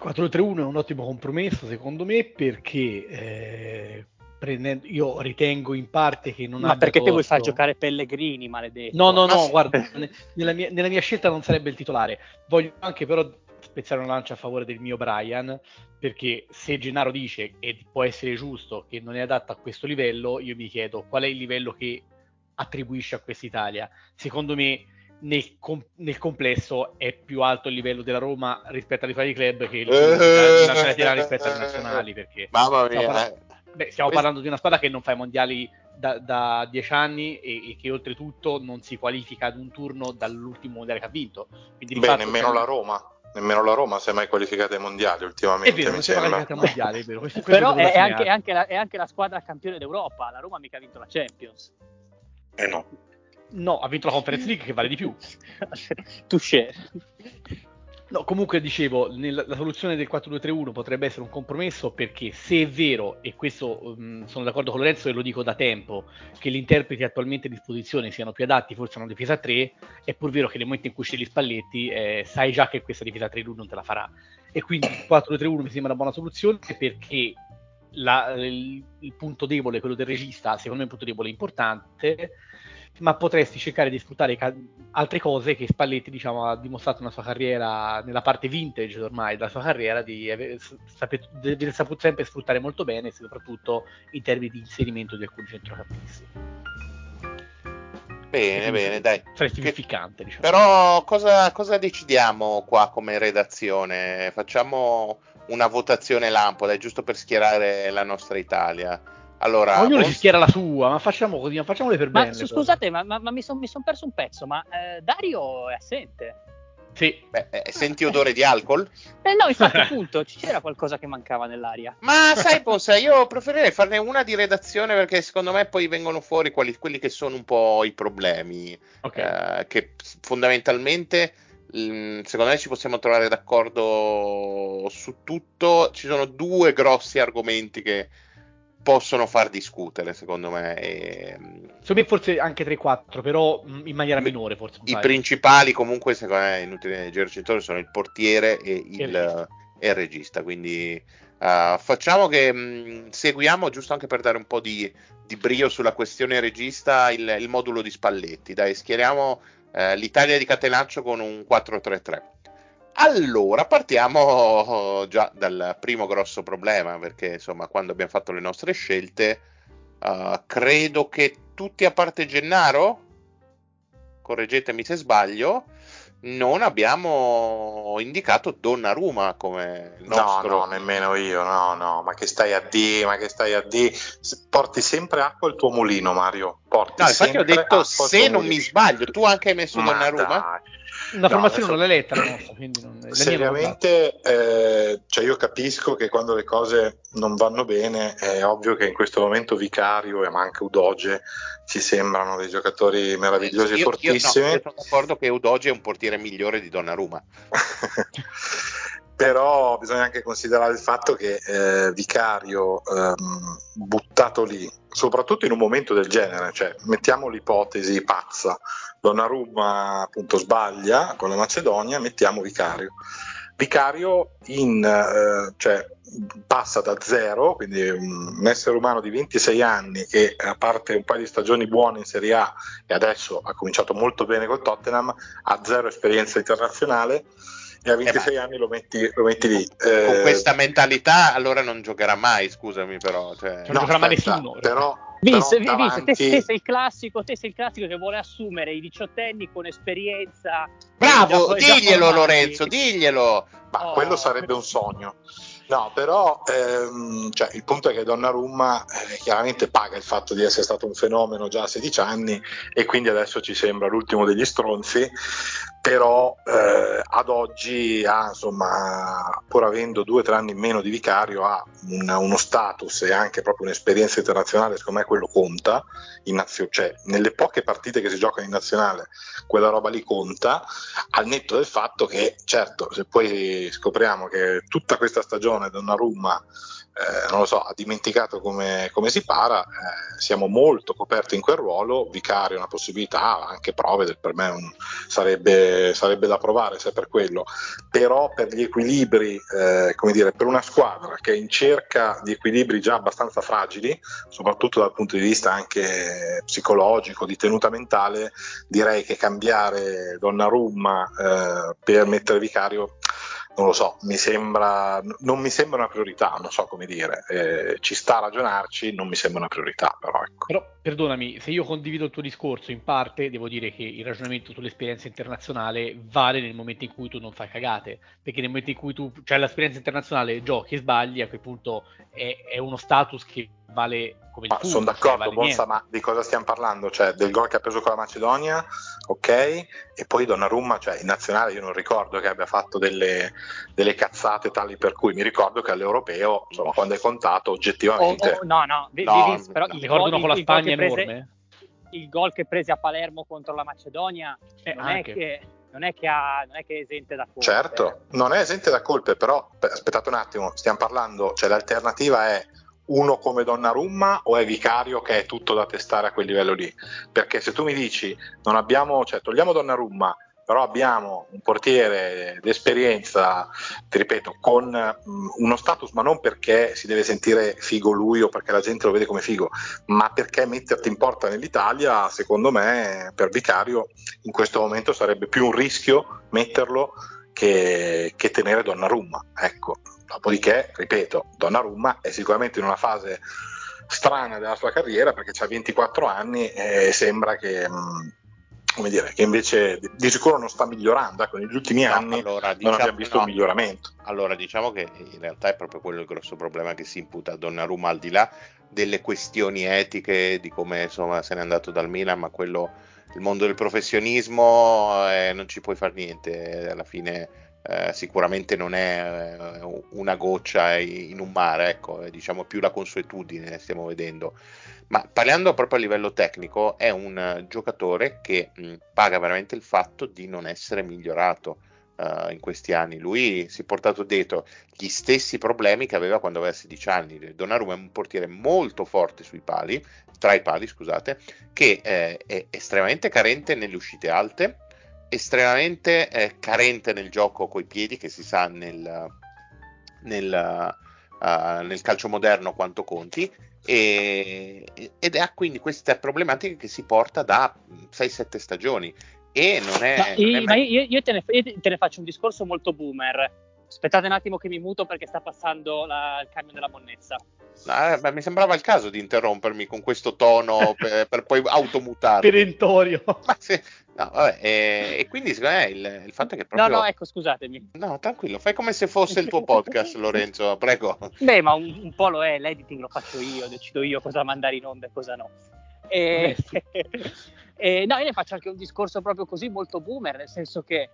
S3: 4-3-1 è un ottimo compromesso secondo me perché eh, prendendo, io ritengo in parte che non
S5: Ma perché torto... te vuoi far giocare Pellegrini, maledetto?
S3: No, no, no, guarda, nella mia, nella mia, scelta non sarebbe il titolare. Voglio anche però spezzare una lancia a favore del mio Brian, perché se Gennaro dice, e può essere giusto, che non è adatto a questo livello, io mi chiedo qual è il livello che attribuisce a quest'Italia. Secondo me nel, com- nel, complesso è più alto il livello della Roma rispetto alle fare club che il nazionale rispetto alle nazionali perché
S1: Mamma mia.
S3: Stiamo, parlando, beh, stiamo parlando di una squadra che non fa i mondiali da, da dieci anni e, e, che oltretutto non si qualifica ad un turno dall'ultimo mondiale che ha vinto.
S2: Quindi, Beh, nemmeno c'è... la Roma. Nemmeno la Roma si è mai qualificata ai mondiali ultimamente. È
S3: vero,
S2: mi si è
S3: qualificata ai mondiali, è vero.
S5: Questo, questo Però è, è, anche, è, anche la, è, anche, la, squadra campione d'Europa. La Roma mica ha vinto la Champions.
S2: Eh no.
S3: No, ha vinto la Conference League che vale di più.
S5: Touché.
S3: No, comunque dicevo, nella, la soluzione del 4-2-3-1 potrebbe essere un compromesso perché se è vero, e questo um, sono d'accordo con Lorenzo e lo dico da tempo, che gli interpreti attualmente a disposizione siano più adatti forse a una difesa 3, è pur vero che nel momento in cui scegli spalletti eh, sai già che questa difesa 3 lui non te la farà. E quindi il 4-2-3-1 mi sembra una buona soluzione perché la, il, il, punto debole, quello del regista, secondo me è un punto debole importante, ma potresti cercare di sfruttare ca- altre cose che Spalletti diciamo, ha dimostrato nella sua carriera, nella parte vintage ormai della sua carriera, di aver, sapet- di aver saputo sempre sfruttare molto bene, soprattutto in termini di inserimento di alcuni centrocampisti.
S1: Bene, bene, dai.
S3: Sarei significante, diciamo.
S1: Però cosa, cosa decidiamo qua come redazione? Facciamo una votazione lampada, giusto per schierare la nostra Italia. Allora,
S3: Ognuno si schiera la sua, ma facciamo così, facciamole per
S5: ma,
S3: bene.
S5: Scusate, ma, ma, ma, mi sono son perso un pezzo, ma eh, Dario è assente.
S3: Sì.
S1: Beh, eh, senti odore di alcol?
S5: Eh no, infatti appunto c'era qualcosa che mancava nell'aria.
S1: Ma sai, Ponsa, io preferirei farne una di redazione perché secondo me poi vengono fuori quelli, quelli che sono un po' i problemi.
S3: Ok.
S1: eh, che fondamentalmente, secondo me ci possiamo trovare d'accordo su tutto. Ci sono due grossi argomenti che possono far discutere, secondo me. E, mh,
S3: Secondo me forse anche 3-4, però mh, in maniera minore forse.
S1: I principali, comunque, secondo me, è inutile leggere sono il portiere e il,
S3: il regista.
S1: e il regista. Quindi uh, facciamo che mh, seguiamo, giusto anche per dare un po' di, di brio sulla questione regista, il, il, modulo di Spalletti. Dai, schieriamo uh, l'Italia di Catenaccio con un 4-3-3. Allora, partiamo oh, già dal primo grosso problema, perché insomma, quando abbiamo fatto le nostre scelte, uh, credo che tutti a parte Gennaro, correggetemi se sbaglio, non abbiamo indicato Donnarumma come nostro...
S2: No, no, nemmeno io, no, no, ma che stai a D, ma che stai a D, porti sempre acqua al tuo mulino, Mario, porti
S1: No, infatti ho detto se non mi sbaglio, tu anche hai messo
S2: ma
S1: Donnarumma?
S2: dai.
S3: Una
S2: No,
S3: formazione
S2: adesso-
S3: non l'hai letta la nostra, quindi non,
S2: Seriamente, eh, cioè io capisco che quando le cose non vanno bene è ovvio che in questo momento Vicario e ma anche Udoge ci sembrano dei giocatori meravigliosi
S1: Io-
S2: e
S1: io-
S2: fortissimi.
S1: no, io sono d'accordo che Udogi è un portiere migliore di Donnarumma.
S2: Però bisogna anche considerare il fatto che eh, Vicario ehm, buttato lì, soprattutto in un momento del genere, cioè mettiamo l'ipotesi pazza, Donnarumma appunto sbaglia con la Macedonia, mettiamo Vicario. Vicario in, eh, cioè, passa da zero, quindi un essere umano di 26 anni che a parte un paio di stagioni buone in Serie A e adesso ha cominciato molto bene col Tottenham, ha zero esperienza internazionale e a 26 anni lo metti, lo metti lì.
S1: Con
S2: Eh,
S1: questa mentalità allora non giocherà mai, scusami però. Cioè...
S3: Non giocherà mai nessuno.
S2: Però,
S5: Vince, Vince, te, te sei il classico, te sei il classico che vuole assumere i diciottenni con esperienza.
S1: Bravo, diglielo. Lorenzo, diglielo.
S2: Ma
S5: Oh.
S2: quello sarebbe un sogno. No, però ehm, cioè, il punto è che Donnarumma eh, chiaramente paga il fatto di essere stato un fenomeno già a 16 anni e quindi adesso ci sembra l'ultimo degli stronzi, però eh, ad oggi ha, insomma, pur avendo due o tre anni in meno di vicario, ha un- uno status e anche proprio un'esperienza internazionale, secondo me quello conta, nazio- cioè, nelle poche partite che si giocano in nazionale quella roba lì conta, al netto del fatto che certo se poi scopriamo che tutta questa stagione Donnarumma eh, non lo so, ha dimenticato come, come si para, eh, siamo molto coperti in quel ruolo, Vicario è una possibilità, anche prove, del- per me un- sarebbe, sarebbe da provare se è per quello, però per gli equilibri, eh, come dire, per una squadra che è in cerca di equilibri già abbastanza fragili, soprattutto dal punto di vista anche psicologico, di tenuta mentale, direi che cambiare Donnarumma eh, per mettere Vicario non lo so, mi sembra, non mi sembra una priorità, non so come dire, eh, ci sta a ragionarci, non mi sembra una priorità, però ecco.
S3: Però perdonami, se io condivido il tuo discorso in parte, devo dire che il ragionamento sull'esperienza internazionale vale nel momento in cui tu non fai cagate, perché nel momento in cui tu c'hai l'esperienza internazionale, giochi e sbagli, a quel punto è, è uno status che vale come il
S2: Ma
S3: tuo.
S2: sono
S3: cioè
S2: d'accordo,
S3: vale
S2: Bonsa, ma di cosa stiamo parlando? Cioè, del gol che ha preso con la Macedonia, ok, e poi Donnarumma, cioè in nazionale io non ricordo che abbia fatto delle, delle cazzate tali per cui mi ricordo che all'europeo, insomma, quando è contato
S5: Oh,
S2: oggettivamente...
S5: oh, no, no,
S1: No,
S5: però
S1: no.
S5: il
S3: Ricordo uno con la Spagna
S5: che prese-
S3: enorme.
S5: il gol che prese a Palermo contro la Macedonia
S3: Eh,
S5: non, è che, non è che ha, non è che è esente da colpe.
S2: Certo, non è esente da colpe, però aspettate un attimo, stiamo parlando, cioè l'alternativa è uno come Donnarumma o è Vicario che è tutto da testare a quel livello lì? Perché se tu mi dici non abbiamo, cioè togliamo Donnarumma, però abbiamo un portiere d'esperienza, ti ripeto, con mh, uno status, ma non perché si deve sentire figo lui o perché la gente lo vede come figo, ma perché metterti in porta nell'Italia, secondo me, per Vicario in questo momento sarebbe più un rischio metterlo che, che tenere Donnarumma. Ecco. Dopodiché, ripeto, Donnarumma è sicuramente in una fase strana della sua carriera perché ha 24 anni e sembra che, mh, come dire, che invece di- sicuro non sta migliorando. Ecco, negli ultimi
S1: No,
S2: anni
S1: allora,
S2: non
S1: diciamo-
S2: abbiamo visto
S1: no.
S2: un miglioramento.
S1: Allora, diciamo che in realtà è proprio quello il grosso problema che si imputa a Donnarumma, al di là delle questioni etiche, di come insomma se n'è andato dal Milan, ma quello il mondo del professionismo eh, non ci puoi fare niente, alla fine eh, sicuramente non è eh, una goccia in un mare, ecco, è diciamo più la consuetudine, stiamo vedendo. Ma parlando proprio a livello tecnico, è un giocatore che mh, paga veramente il fatto di non essere migliorato uh, in questi anni. Lui si è portato dietro gli stessi problemi che aveva quando aveva 16 anni. Donnarumma è un portiere molto forte sui pali, tra i pali, scusate, che eh, è estremamente carente nelle uscite alte, estremamente eh, carente nel gioco coi piedi, che si sa nel, nel, uh, nel calcio moderno quanto conti, e, ed ha quindi queste problematiche che si porta da 6-7 stagioni e non è...
S5: Ma, non è ma io, io, te ne, io, te ne, faccio un discorso molto boomer. Aspettate un attimo che mi muto perché sta passando la, il camion della monnezza.
S1: No, beh, mi sembrava il caso di interrompermi con questo tono per, per poi automutare.
S3: Perentorio.
S1: Ma se, no, vabbè, e, e, quindi secondo me il, il, fatto è che proprio...
S5: No, no, ecco, scusatemi.
S1: No, tranquillo, fai come se fosse il tuo podcast, Lorenzo, prego.
S5: Beh, ma un, un po' lo è, l'editing lo faccio io, decido io cosa mandare in onda e cosa no. E... E, no, io ne faccio anche un discorso proprio così molto boomer, nel senso che eh,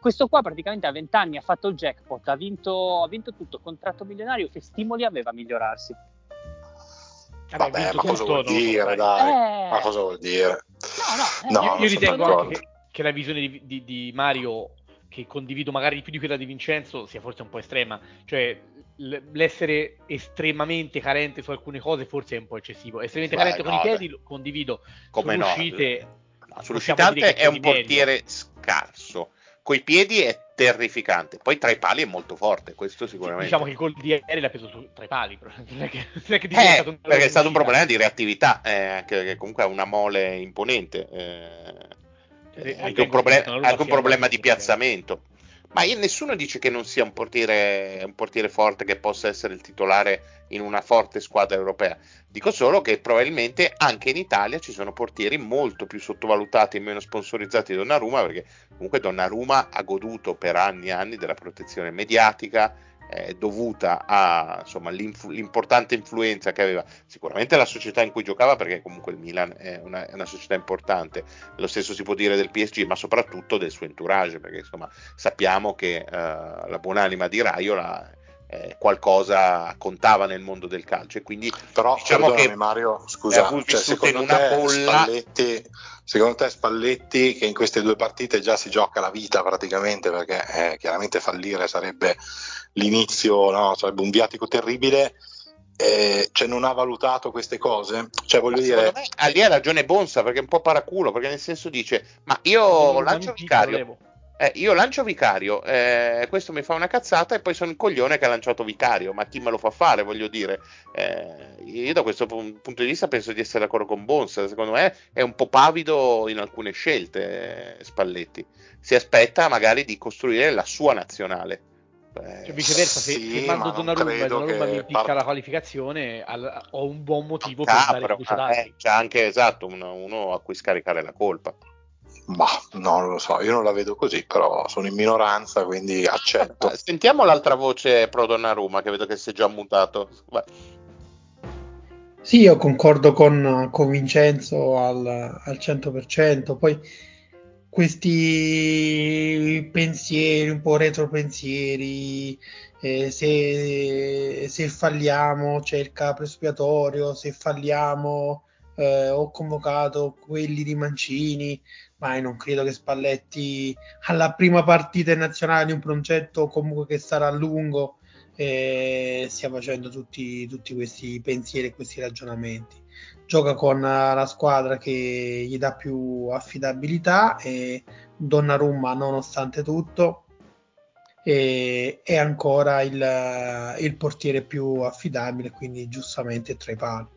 S5: questo qua praticamente a 20 anni ha fatto il jackpot, ha vinto, ha vinto tutto, contratto milionario che stimoli aveva a migliorarsi.
S2: Vabbè, ma cosa vuol dire, dai? Eh... Ma cosa vuol dire?
S3: No, no, eh, io, io ritengo anche che, che, la visione di, di, di Mario che condivido magari più di quella di Vincenzo sia forse un po' estrema, cioè l'essere estremamente carente su alcune cose forse è un po' eccessivo. Estremamente Beh, carente no, con i piedi lo condivido.
S1: Come Sulle no? Uscite, no, sull'uscite alte è un portiere scarso. Coi piedi è terrificante. Poi tra i pali è molto forte, questo sicuramente.
S3: Diciamo che il gol di ieri l'ha preso su, tra i pali, non è che, non è che
S1: eh, perché è stato un problema di reattività, eh, che, comunque ha una mole imponente. Eh, eh anche un, problem- anche un problema di piazzamento. Ma nessuno dice che non sia un portiere, un portiere forte che possa essere il titolare in una forte squadra europea. Dico solo che probabilmente anche in Italia ci sono portieri molto più sottovalutati e meno sponsorizzati di Donnarumma, perché comunque Donnarumma ha goduto per anni e anni della protezione mediatica, eh, dovuta all'importante influenza che aveva. Sicuramente la società in cui giocava, perché comunque il Milan è una, è una, società importante, lo stesso si può dire del PSG, ma soprattutto del suo entourage, perché insomma sappiamo che uh, la buonanima di Raiola eh, qualcosa contava nel mondo del calcio. E quindi
S2: però diciamo che Mario scusa cioè, secondo, te Spalletti, secondo te Spalletti che in queste due partite già si gioca la vita praticamente perché eh, chiaramente fallire sarebbe l'inizio no? sarebbe un viatico terribile eh, cioè non ha valutato queste cose? Cioè voglio dire
S1: me, lì ha ragione Bonsa perché è un po' paraculo perché nel senso dice ma io lancio Vicario eh, io lancio Vicario, eh, questo mi fa una cazzata e poi sono il coglione che ha lanciato Vicario, ma chi me lo fa fare, voglio dire. Eh, io da questo punto di vista penso di essere d'accordo con Bons, secondo me è un po' pavido in alcune scelte eh, Spalletti, si aspetta magari di costruire la sua nazionale.
S3: Cioè, viceversa, se, sì, se mando Donnarumma e Donnarumma mi impicca par... la qualificazione, al, ho un buon motivo Capro, per dare
S1: eh, C'è anche esatto uno, uno a cui scaricare la colpa.
S2: Ma no, non lo so, io non la vedo così, però sono in minoranza, quindi accetto.
S1: Sentiamo l'altra voce pro Donnarumma, che vedo che si è già mutato. Vai.
S4: Sì, io concordo con, con Vincenzo al, al 100%, poi questi pensieri, un po' retropensieri, eh, se, se falliamo c'è il capro espiatorio, se falliamo eh, ho convocato quelli di Mancini, ma non credo che Spalletti alla prima partita in nazionale di un progetto comunque che sarà lungo eh, stia facendo tutti, tutti questi pensieri e questi ragionamenti. Gioca con la squadra che gli dà più affidabilità e Donnarumma nonostante tutto è, ancora il, il portiere più affidabile, quindi giustamente tra i pali.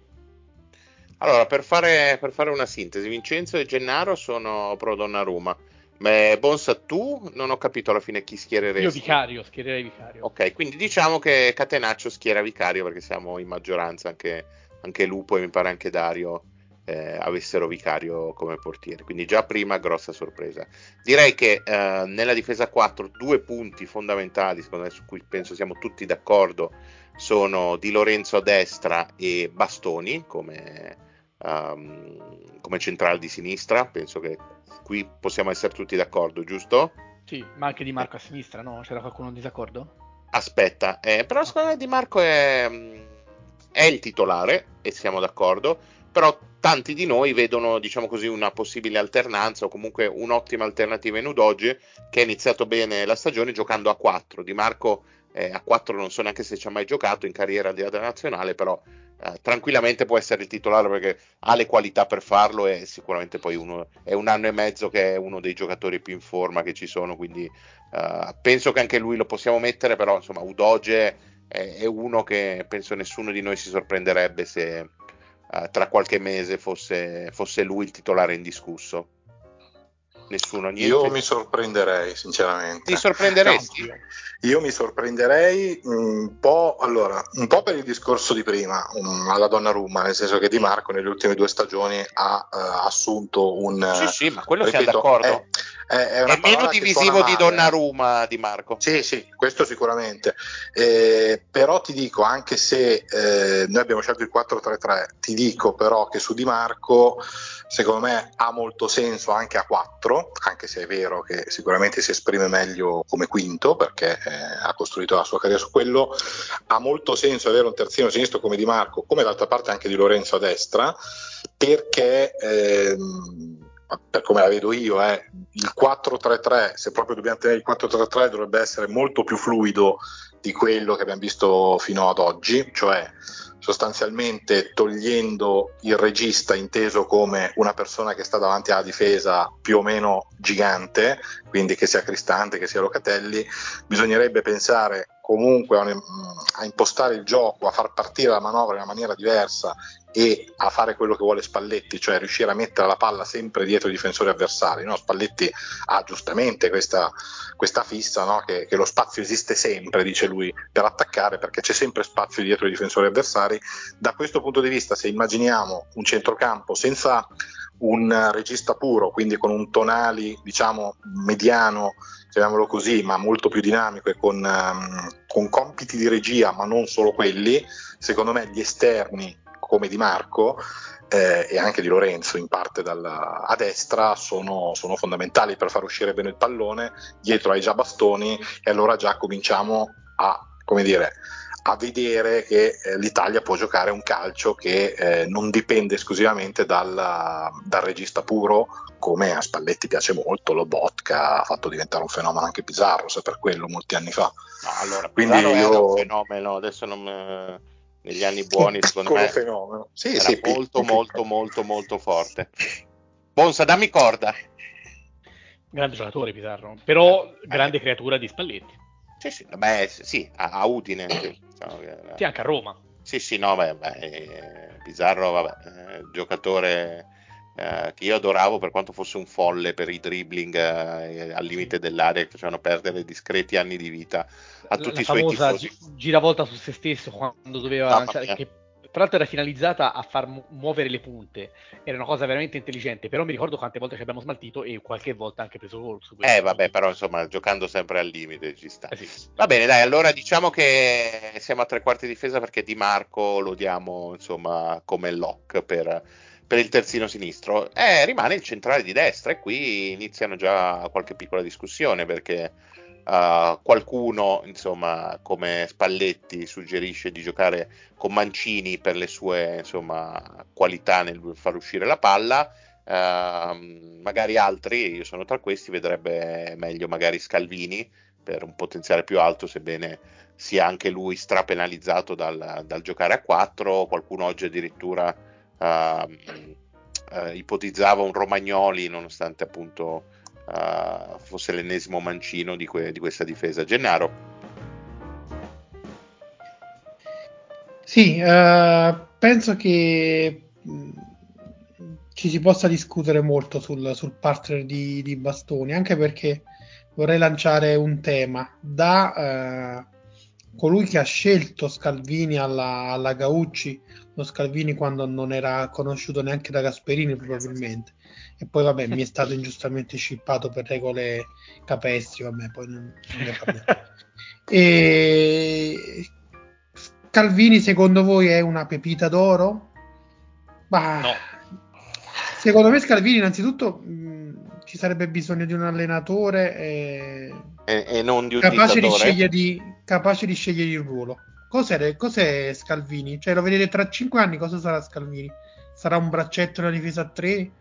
S1: Allora, per fare, per fare, una sintesi, Vincenzo e Gennaro sono pro Donnarumma. Ma Bonsa, tu non ho capito alla fine chi schiereresti.
S3: Io Vicario, schiererei Vicario.
S1: Ok, quindi diciamo che Catenaccio schiera Vicario perché siamo in maggioranza, anche, anche Lupo e mi pare anche Dario eh, avessero Vicario come portiere. Quindi già prima grossa sorpresa. Direi che eh, nella difesa 4 due punti fondamentali, secondo me, su cui penso siamo tutti d'accordo, sono Di Lorenzo a destra e Bastoni come um, come centrale di sinistra. Penso che qui possiamo essere tutti d'accordo, giusto?
S3: Sì, ma anche Di Marco a sinistra, no? C'era qualcuno in disaccordo?
S1: Aspetta, eh, però secondo me Di Marco è, è il titolare e siamo d'accordo, però tanti di noi vedono, diciamo così, una possibile alternanza o comunque un'ottima alternativa in Udoge che ha iniziato bene la stagione giocando a 4. Di Marco eh, a 4 non so neanche se ci ha mai giocato in carriera di della nazionale, però eh, tranquillamente può essere il titolare perché ha le qualità per farlo e sicuramente poi uno, è un anno e mezzo che è uno dei giocatori più in forma che ci sono, quindi eh, penso che anche lui lo possiamo mettere, però insomma Udoge è, è uno che penso nessuno di noi si sorprenderebbe se eh, tra qualche mese fosse, fosse lui il titolare indiscusso. Nessuno, niente.
S2: Io mi sorprenderei, sinceramente.
S1: Ti sorprenderesti?
S2: No, io mi sorprenderei un po', allora, un po' per il discorso di prima, um, alla Donnarumma, nel senso che Di Marco nelle ultime due stagioni ha uh, assunto un...
S1: Sì, sì, ma quello ripeto, siamo d'accordo. È, è, è meno divisivo di Donnarumma, Di Marco.
S2: Sì, sì, questo sicuramente. Eh, però ti dico, anche se eh, noi abbiamo scelto il 4-3-3, ti dico però che su Di Marco secondo me ha molto senso anche a 4, anche se è vero che sicuramente si esprime meglio come quinto perché eh, ha costruito la sua carriera su quello, ha molto senso avere un terzino sinistro come Di Marco, come d'altra parte anche di Lorenzo a destra, perché ehm, per come la vedo io, eh, il 4-3-3, se proprio dobbiamo tenere il 4-3-3, dovrebbe essere molto più fluido di quello che abbiamo visto fino ad oggi, cioè sostanzialmente togliendo il regista inteso come una persona che sta davanti alla difesa più o meno gigante, quindi che sia Cristante, che sia Locatelli, bisognerebbe pensare comunque a, impostare il gioco, a far partire la manovra in una maniera diversa e a fare quello che vuole Spalletti, cioè riuscire a mettere la palla sempre dietro i difensori avversari. No? Spalletti ha giustamente questa, questa fissa no? che, che, lo spazio esiste sempre, dice lui, per attaccare perché c'è sempre spazio dietro i difensori avversari. Da questo punto di vista, se immaginiamo un centrocampo senza un regista puro, quindi con un tonali diciamo mediano, chiamiamolo così, ma molto più dinamico e con, um, con compiti di regia, ma non solo quelli, secondo me gli esterni come Di Marco eh, e anche di Lorenzo in parte dalla, a destra sono, sono, fondamentali per far uscire bene il pallone, dietro hai già bastoni e allora già cominciamo a, come dire, a vedere che eh, l'Italia può giocare un calcio che eh, non dipende esclusivamente dal, dal, regista puro, come a Spalletti piace molto, lo Botka ha fatto diventare un fenomeno anche Pizarro, se per quello molti anni fa.
S1: No, allora, Quindi Pizarro io... un fenomeno, adesso non... Me negli anni buoni, secondo me,
S2: fenomeno.
S1: Sì, era sì, molto, piccolo. molto, molto, molto forte. Bonsa, dammi corda.
S3: Grande giocatore Pizarro, però eh, grande eh. creatura di Spalletti.
S1: Sì, sì, beh, sì a, a Udine. Diciamo
S3: che, sì, anche a Roma.
S1: Sì, sì, no, beh, beh Pizarro, vabbè, eh, giocatore eh, che io adoravo per quanto fosse un folle per i dribbling eh, al limite dell'area che facevano perdere discreti anni di vita a tutti la, i suoi tifosi. Gi-
S3: giravolta su se stesso quando doveva lanciare, che tra l'altro era finalizzata a far mu- muovere le punte, era una cosa veramente intelligente, però mi ricordo quante volte ci abbiamo smaltito e qualche volta anche preso gol
S1: Eh vabbè, però insomma, giocando sempre al limite ci sta. Eh sì. Va bene, dai, allora diciamo che siamo a tre quarti di difesa perché Di Marco lo diamo insomma come lock per per il terzino sinistro, eh, rimane il centrale di destra e qui iniziano già qualche piccola discussione perché uh, qualcuno, insomma, come Spalletti suggerisce di giocare con Mancini per le sue insomma, qualità nel far uscire la palla. Uh, magari altri, io sono tra questi, vedrebbe meglio magari Scalvini per un potenziale più alto, sebbene sia anche lui strapenalizzato dal, dal giocare a 4. Qualcuno oggi addirittura uh, ipotizzava un Romagnoli nonostante appunto uh, fosse l'ennesimo mancino di, que- di, questa difesa. Gennaro.
S4: Sì, eh, penso che mm, ci si possa discutere molto sul, sul partner di, di, Bastoni, anche perché vorrei lanciare un tema da colui che ha scelto Scalvini alla, alla Gaucci lo Scalvini quando non era conosciuto neanche da Gasperini probabilmente. E poi vabbè mi è stato ingiustamente scippato per regole capestri vabbè poi non, non ne parliamo. E Calvini secondo voi è una pepita d'oro? Ma no. Secondo me Scalvini innanzitutto mh, ci sarebbe bisogno di un allenatore
S1: e, e, e non di un
S4: capace di, scegliergli, capace di scegliergli il ruolo. Cos'è, cos'è, Scalvini? Cioè lo vedete tra cinque anni cosa sarà Scalvini? Sarà un braccetto nella difesa a 3?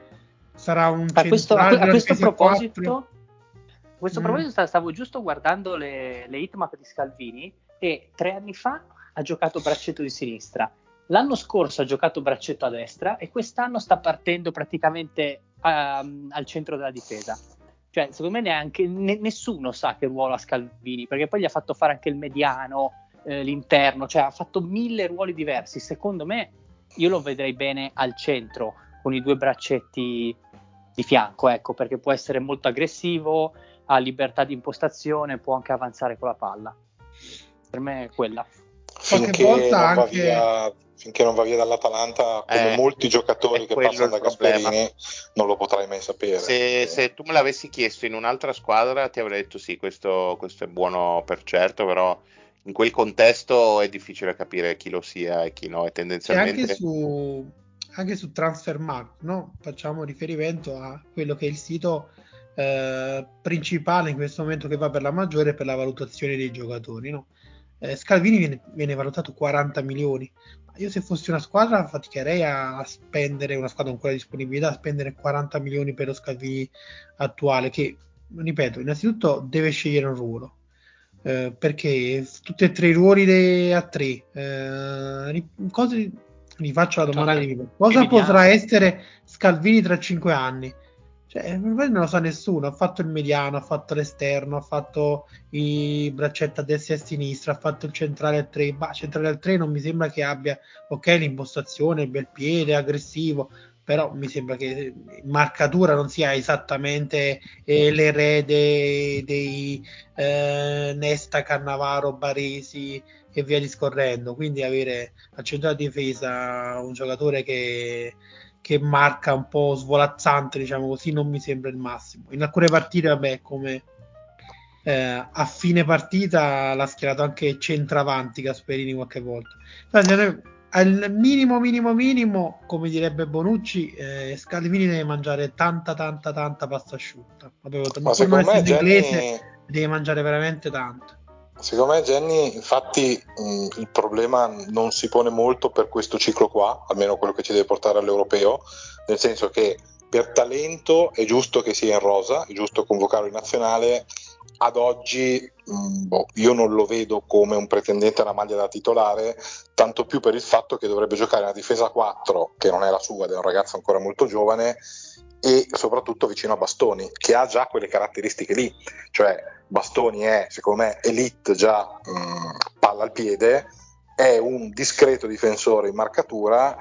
S4: Sarà un
S5: a questo, a, a questo proposito, a questo mm. proposito stavo giusto guardando le, le hitmap di Scalvini e tre anni fa ha giocato braccetto di sinistra L'anno scorso ha giocato braccetto a destra e quest'anno sta partendo praticamente um, al centro della difesa. Cioè, secondo me neanche ne, nessuno sa che ruolo ha Scalvini, perché poi gli ha fatto fare anche il mediano, eh, l'interno, cioè ha fatto mille ruoli diversi. Secondo me io lo vedrei bene al centro, con i due braccetti di fianco, ecco, perché può essere molto aggressivo, ha libertà di impostazione, può anche avanzare con la palla. Per me è quella.
S2: Qualche volta anche via finché non va via dall'Atalanta, come eh, molti giocatori che passano da Gasperini, non lo potrai mai sapere.
S1: Se, se, tu me l'avessi chiesto in un'altra squadra, ti avrei detto sì, questo, questo, è buono per certo, però in quel contesto è difficile capire chi lo sia e chi no. E tendenzialmente...
S4: E anche su, anche su Transfermarkt, no? facciamo riferimento a quello che è il sito eh, principale in questo momento che va per la maggiore per la valutazione dei giocatori. No? Eh, Scalvini viene, viene, valutato 40 milioni. Io se fossi una squadra faticherei a spendere, una squadra con quella disponibilità, a spendere 40 milioni per lo Scalvini attuale, che, ripeto, innanzitutto deve scegliere un ruolo. Eh, perché tutti e tre i ruoli a tre, eh, cose, vi faccio la domanda di cosa potrà essere Scalvini tra cinque anni? Cioè, non lo sa nessuno. Ha fatto il mediano, ha fatto l'esterno, ha fatto i braccetti a destra e a sinistra, ha fatto il centrale al 3. Bah, centrale al 3 non mi sembra che abbia, ok, l'impostazione, il bel piede, aggressivo, però mi sembra che marcatura non sia esattamente eh, l'erede dei eh, Nesta, Cannavaro, Baresi e via discorrendo. Quindi avere al centro della difesa un giocatore che che marca un po' svolazzante, diciamo così, non mi sembra il massimo. In alcune partite, vabbè, come eh, a fine partita l'ha schierato anche centravanti Gasperini qualche volta. al minimo, minimo, minimo, come direbbe Bonucci, eh, Scalvini deve mangiare tanta, tanta, tanta pasta asciutta. Vabbè,
S2: ma secondo me Gianni... inglese
S4: deve mangiare veramente tanto.
S2: Secondo me Jenny, infatti mh, il problema non si pone molto per questo ciclo qua, almeno quello che ci deve portare all'europeo, nel senso che per talento è giusto che sia in rosa, è giusto convocarlo in nazionale, ad oggi mh, boh, io non lo vedo come un pretendente alla maglia da titolare, tanto più per il fatto che dovrebbe giocare una difesa 4, che non è la sua, ed è un ragazzo ancora molto giovane, e soprattutto vicino a Bastoni, che ha già quelle caratteristiche lì, cioè Bastoni è secondo me elite già mh, mm, palla al piede, è un discreto difensore in marcatura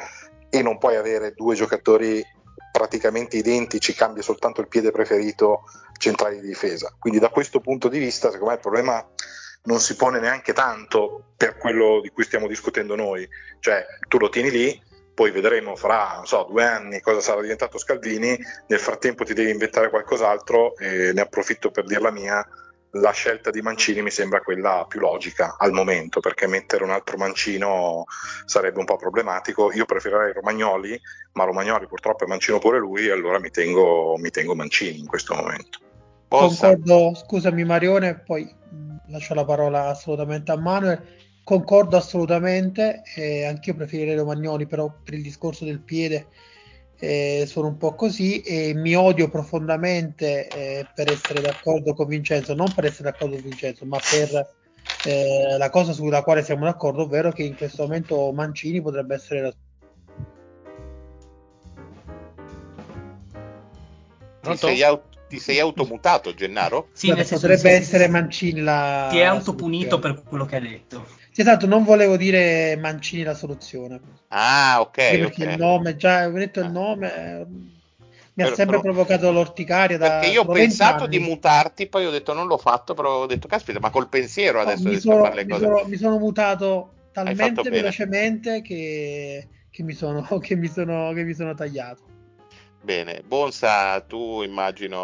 S2: e non puoi avere due giocatori praticamente identici, cambia soltanto il piede preferito centrale di difesa. Quindi da questo punto di vista, secondo me il problema non si pone neanche tanto per quello di cui stiamo discutendo noi, cioè tu lo tieni lì, poi vedremo fra so, due anni cosa sarà diventato Scalvini, nel frattempo ti devi inventare qualcos'altro e ne approfitto per dire la mia, la scelta di Mancini mi sembra quella più logica al momento, perché mettere un altro Mancino sarebbe un po' problematico. Io preferirei Romagnoli, ma Romagnoli purtroppo è Mancino pure lui, e allora mi tengo, mi tengo Mancini in questo momento.
S4: Concordo, scusami Marione, poi lascio la parola assolutamente a Manuel concordo assolutamente, eh, anch'io preferirei Romagnoli, però per il discorso del piede eh, sono un po' così e mi odio profondamente eh, per essere d'accordo con Vincenzo, non per essere d'accordo con Vincenzo, ma per eh, la cosa sulla quale siamo d'accordo, ovvero che in questo momento Mancini potrebbe essere la
S1: Ti sei, aut- ti sei, automutato, Gennaro?
S4: Sì, potrebbe essere Mancini la.
S5: Ti è autopunito per quello che ha detto.
S4: Sì, esatto, non volevo dire Mancini la soluzione.
S1: Ah, ok. Perché
S4: okay. il nome, già ho detto il ah. nome, mi ha sempre però, provocato l'orticaria.
S1: Perché io ho pensato anni. di mutarti, poi ho detto non l'ho fatto, però ho detto caspita, ma col pensiero adesso no,
S4: mi, sono, mi, sono, mi sono mutato talmente velocemente che, che, mi sono, che, mi sono, che mi sono tagliato.
S1: Bene, Bonsa, tu immagino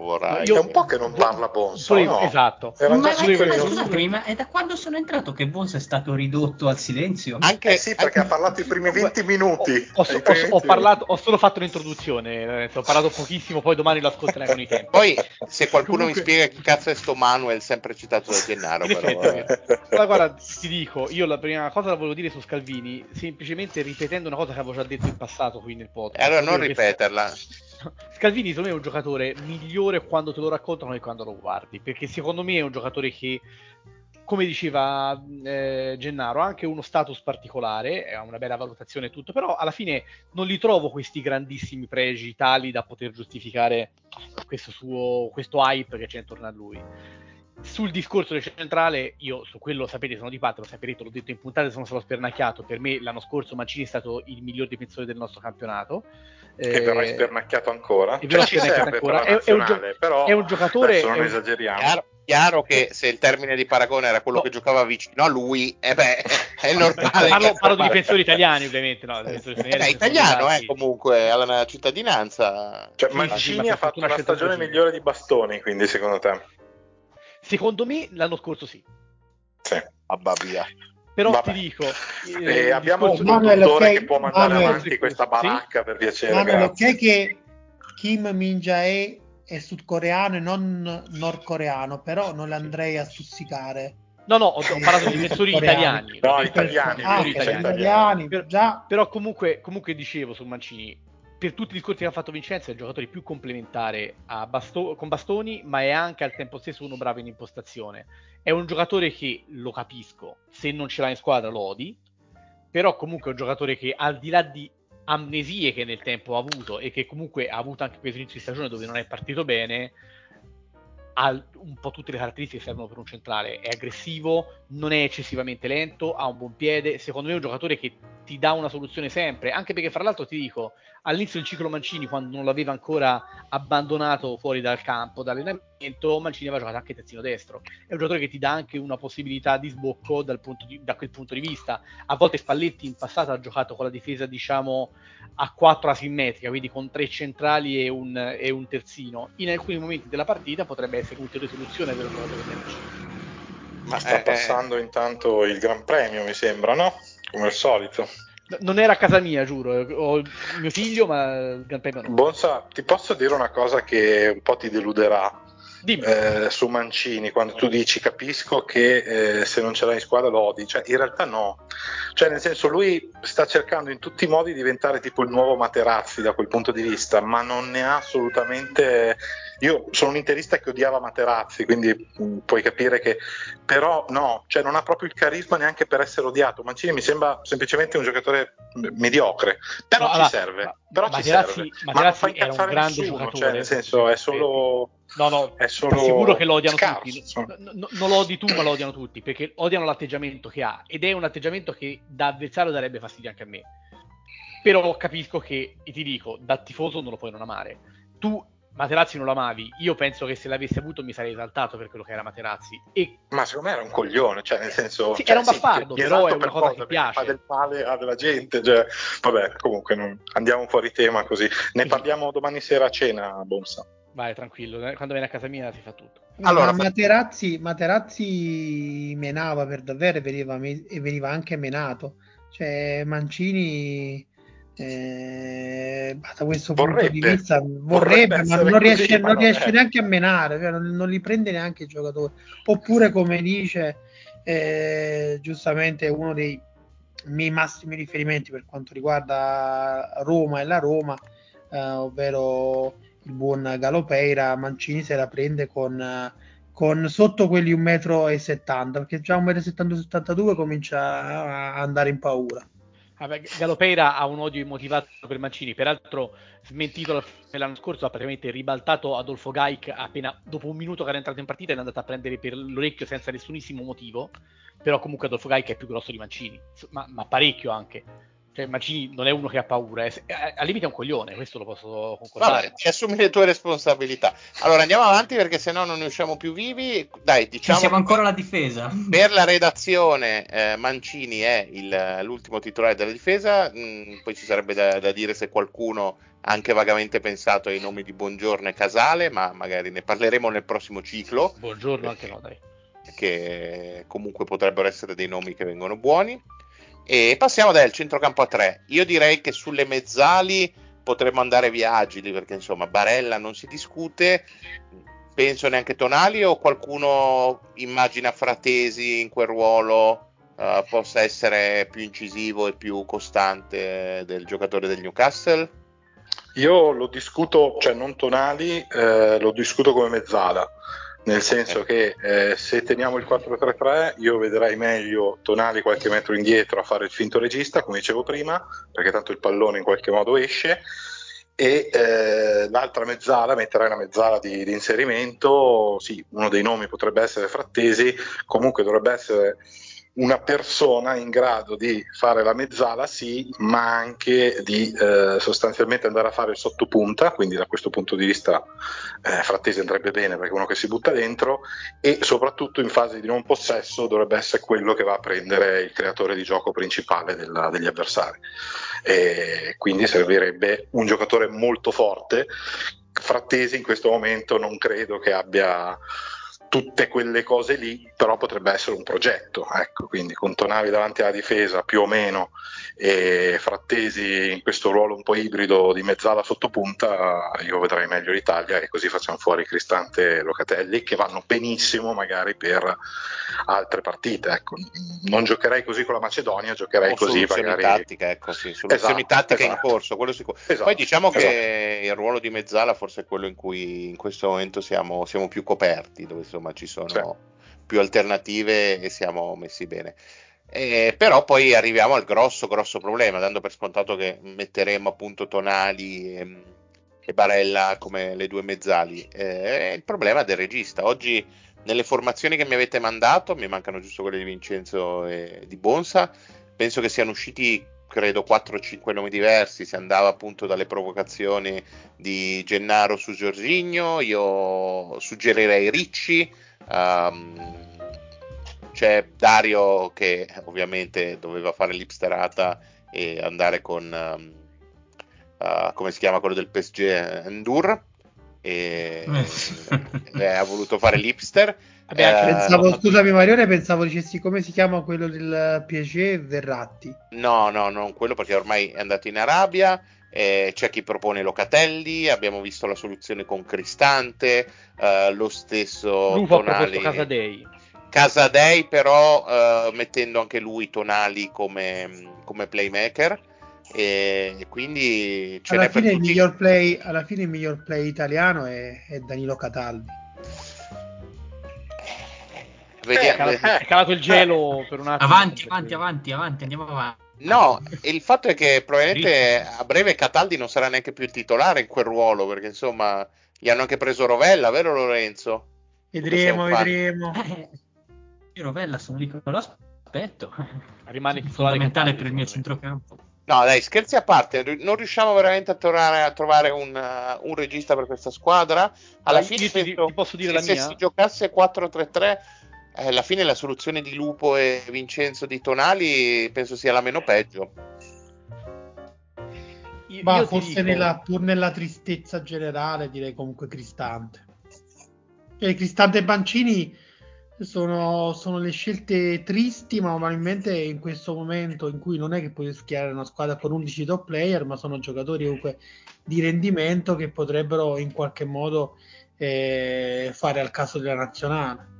S1: vorrai.
S2: Io, è un po' che non parla Bonsa.
S3: Volevo, no? Esatto.
S6: Era ma, ma scusatemi, ma è da quando sono entrato che Bonsa è stato ridotto al silenzio?
S2: Anche eh sì, perché anche... ha parlato i primi 20 minuti.
S3: Ho, ho, ho, ho, parlato, ho solo fatto l'introduzione, ho parlato pochissimo, poi domani lo ascolterai con i tempi.
S1: Poi, se qualcuno Comunque... mi spiega chi cazzo è sto Manuel, sempre citato da Gennaro. però,
S3: eh. guarda, ti dico, io la prima cosa la volevo dire su Scalvini, semplicemente ripetendo una cosa che avevo già detto in passato qui nel podcast.
S1: E allora non ripeterla
S3: Scalvini secondo me è un giocatore migliore quando te lo raccontano che quando lo guardi, perché secondo me è un giocatore che, come diceva eh, Gennaro, ha anche uno status particolare, ha una bella valutazione e tutto, però alla fine non li trovo questi grandissimi pregi tali da poter giustificare questo suo questo hype che c'è intorno a lui sul discorso del centrale, io su quello sapete sono di parte, lo saprete, l'ho detto in puntata, sono stato spernacchiato. Per me l'anno scorso Mancini è stato il miglior difensore del nostro campionato.
S2: E eh, verrà spernacchiato ancora.
S3: Verrà cioè, spernacchiato ancora. È, è, un gio- però è, un giocatore.
S2: non
S3: è un,
S2: esageriamo.
S1: Chiaro, chiaro, che se il termine di paragone era quello no. che giocava vicino a lui, eh beh, è normale.
S3: parlo, parlo di difensori italiani, ovviamente. No, difensori
S1: eh, beh, italiano, eh, comunque, alla cittadinanza.
S2: Cioè, Mancini sì, ha fatto una stagione migliore di Bastoni, quindi secondo te?
S3: Secondo me l'anno scorso sì.
S2: Sì, abba via.
S3: Però Vabbè. ti dico,
S2: eh, eh abbiamo un Manuel, okay, che può mandare Manuel, avanti questa baracca sì? per piacere.
S4: Manuel, ok che Kim Min-jae è sudcoreano e non nordcoreano, però non l'andrei a stuzzicare.
S3: No, no, ho, ho parlato di difensori italiani.
S2: No, italiani.
S4: Ah, italiani. italiani.
S3: Per, già. Però comunque, comunque dicevo su Mancini, per tutti i discorsi che ha fatto Vincenzo, è il giocatore più complementare basto- con bastoni, ma è anche al tempo stesso uno bravo in impostazione. È un giocatore che lo capisco, se non ce l'ha in squadra lo odi, però comunque è un giocatore che al di là di amnesie che nel tempo ha avuto e che comunque ha avuto anche questo inizio di stagione dove non è partito bene, ha un po' tutte le caratteristiche che servono per un centrale. È aggressivo, non è eccessivamente lento, ha un buon piede. Secondo me è un giocatore che ti dà una soluzione sempre. Anche perché, fra l'altro, ti dico, all'inizio del ciclo Mancini, quando non l'aveva ancora abbandonato fuori dal campo, dall'allenamento, Mancini aveva giocato anche terzino destro. È un giocatore che ti dà anche una possibilità di sbocco di, da quel punto di vista. A volte Spalletti in passato ha giocato con la difesa, diciamo, a 4 asimmetrica, quindi con tre centrali e un, e un terzino. In alcuni momenti della partita potrebbe essere un'ulteriore soluzione per un giocatore del Mancini.
S2: Ma sta eh, passando eh. intanto il Gran Premio, mi sembra, no? Come al solito.
S3: Non era a casa mia, giuro, ho mio figlio, ma il Gran Premio no.
S2: Bonsa, ti posso dire una cosa che un po' ti deluderà eh, su Mancini quando tu dici capisco che eh, se non ce l'hai in squadra lo odi, cioè in realtà no, cioè nel senso lui sta cercando in tutti i modi di diventare tipo il nuovo Materazzi da quel punto di vista, ma non ne ha assolutamente io sono un interista che odiava Materazzi, quindi mh, mm, puoi capire che però no, cioè non ha proprio il carisma neanche per essere odiato. Mancini mi sembra semplicemente un giocatore mediocre, però no, ci allora, serve. Però
S3: Materazzi,
S2: ci serve.
S3: Materazzi ma non fa incazzare un grande
S2: nessuno,
S3: giocatore.
S2: cioè nel senso è solo
S3: No, no,
S2: è solo
S3: sicuro che lo odiano scarso, tutti. No, no, non lo odi tu, ma lo odiano tutti perché odiano l'atteggiamento che ha ed è un atteggiamento che da avversario darebbe fastidio anche a me. Però capisco che, e ti dico, da tifoso non lo puoi non amare. Tu Materazzi non lo amavi, io penso che se l'avessi avuto mi sarei esaltato per quello che era Materazzi. E...
S2: Ma secondo me era un coglione, cioè nel senso...
S3: Sì,
S2: cioè,
S3: era un baffardo, sì, però è una cosa, cosa che piace.
S2: Fa del male alla gente, cioè... vabbè, comunque non... andiamo fuori tema così. Ne parliamo domani sera a cena, Bonsa.
S3: Vai, tranquillo, quando viene a casa mia si fa tutto.
S4: Allora, Ma Materazzi, Materazzi menava per davvero e veniva, e veniva anche menato. Cioè, Mancini eh, da questo vorrebbe, punto di vista vorrebbe, vorrebbe ma non riesce, così, non riesce neanche a menare, cioè non, non, li prende neanche i giocatori. Oppure, come dice eh, giustamente uno dei miei massimi riferimenti per quanto riguarda Roma e la Roma, eh, ovvero il buon Galopeira, Mancini se la prende con, con sotto quelli 1,70 m, perché già 1,70 m comincia a andare in paura.
S3: Galopeira ha un odio immotivato per Mancini, peraltro smentito l'anno scorso, ha praticamente ribaltato Adolfo Gaik appena dopo un minuto che era entrato in partita e è andato a prendere per l'orecchio senza nessunissimo motivo, però comunque Adolfo Gaik è più grosso di Mancini, ma, ma parecchio anche. Cioè, Mancini non è uno che ha paura, è, al limite è un coglione, questo lo posso concordare.
S1: Vabbè, ti assumi le tue responsabilità. Allora andiamo avanti perché sennò non ne usciamo più vivi. Dai, diciamo.
S6: Ci siamo ancora alla difesa.
S1: Per la redazione, eh, Mancini è il, l'ultimo titolare della difesa. Mm, poi ci sarebbe da, da, dire se qualcuno ha anche vagamente pensato ai nomi di Buongiorno e Casale, ma magari ne parleremo nel prossimo ciclo.
S3: Buongiorno anche no, dai.
S1: Che comunque potrebbero essere dei nomi che vengono buoni. E passiamo dal centrocampo a 3. Io direi che sulle mezzali potremmo andare via agili perché insomma Barella non si discute. Penso neanche Tonali o qualcuno immagina Fratesi in quel ruolo uh, possa essere più incisivo e più costante del giocatore del Newcastle?
S2: Io lo discuto, cioè non Tonali, eh, lo discuto come mezzala nel senso che eh, se teniamo il 4-3-3 io vedrei meglio Tonali qualche metro indietro a fare il finto regista, come dicevo prima, perché tanto il pallone in qualche modo esce, e eh, l'altra mezzala, metterai una mezzala di, di, inserimento, sì, uno dei nomi potrebbe essere Frattesi, comunque dovrebbe essere una persona in grado di fare la mezzala, sì, ma anche di eh, sostanzialmente andare a fare il sottopunta, quindi da questo punto di vista eh, Frattesi andrebbe bene perché è uno che si butta dentro e soprattutto in fase di non possesso dovrebbe essere quello che va a prendere il creatore di gioco principale della, degli avversari. E quindi servirebbe un giocatore molto forte. Frattesi in questo momento non credo che abbia tutte quelle cose lì, però potrebbe essere un progetto, ecco, quindi con Tonavi davanti alla difesa più o meno e Frattesi in questo ruolo un po' ibrido di mezzala sottopunta, io vedrei meglio l'Italia e così facciamo fuori Cristante e Locatelli che vanno benissimo magari per altre partite, ecco. non giocherei così con la Macedonia, giocherei
S1: o
S2: così
S1: magari... tattica, ecco, sì, soluzioni esatto, tattiche esatto. in corso, quello sicuro. Esatto, Poi diciamo esatto. che il ruolo di mezzala forse è quello in cui in questo momento siamo, siamo più coperti, dove insomma ci sono sì. più alternative e siamo messi bene. Eh, però poi arriviamo al grosso, grosso problema, dando per scontato che metteremo appunto Tonali e, e Barella come le due mezzali. Eh, il problema del regista. Oggi nelle formazioni che mi avete mandato, mi mancano giusto quelle di Vincenzo e di Bonsa, penso che siano usciti credo 4-5 nomi diversi, si andava appunto dalle provocazioni di Gennaro su Giorgigno, io suggerirei Ricci, um, c'è Dario che ovviamente doveva fare l'ipsterata e andare con, um, uh, come si chiama quello del PSG, Endur, e eh, ha voluto fare l'ipster.
S4: Vabbè, eh, pensavo, scusami Marione, pensavo dicessi come si chiama quello del PSG Verratti.
S1: No, no, non quello perché ormai è andato in Arabia. Eh, c'è chi propone Locatelli, abbiamo visto la soluzione con Cristante, eh, lo stesso
S3: Tonali. Casadei.
S1: Casadei però eh, mettendo anche lui Tonali come, come playmaker e quindi
S4: ce alla, fine il miglior play, alla fine il miglior play italiano è, è Danilo Cataldi
S3: Vediamo. Eh, è calato il gelo per un attimo.
S6: Avanti, avanti, avanti, avanti, andiamo avanti.
S1: No, il fatto è che probabilmente a breve Cataldi non sarà neanche più il titolare in quel ruolo, perché insomma gli hanno anche preso Rovella, vero Lorenzo?
S4: Vedremo, vedremo.
S6: Eh, Rovella sono lì con l'aspetto.
S3: Rimane
S6: fondamentale per il mio centrocampo.
S1: No, dai, scherzi a parte, non riusciamo veramente a, tornare, a trovare un, uh, un, regista per questa squadra. Alla fine
S3: ti,
S1: penso,
S3: ti posso dire
S1: la
S3: mia?
S1: se si giocasse 4-3-3 eh, alla fine la soluzione di Lupo e Vincenzo di Tonali penso sia la meno peggio.
S4: Io, Ma io forse dico... nella, pur nella tristezza generale direi comunque Cristante. E Cristante e Bancini sono, sono, le scelte tristi, ma probabilmente in questo momento in cui non è che puoi schierare una squadra con 11 top player, ma sono giocatori comunque di rendimento che potrebbero in qualche modo eh, fare al caso della nazionale.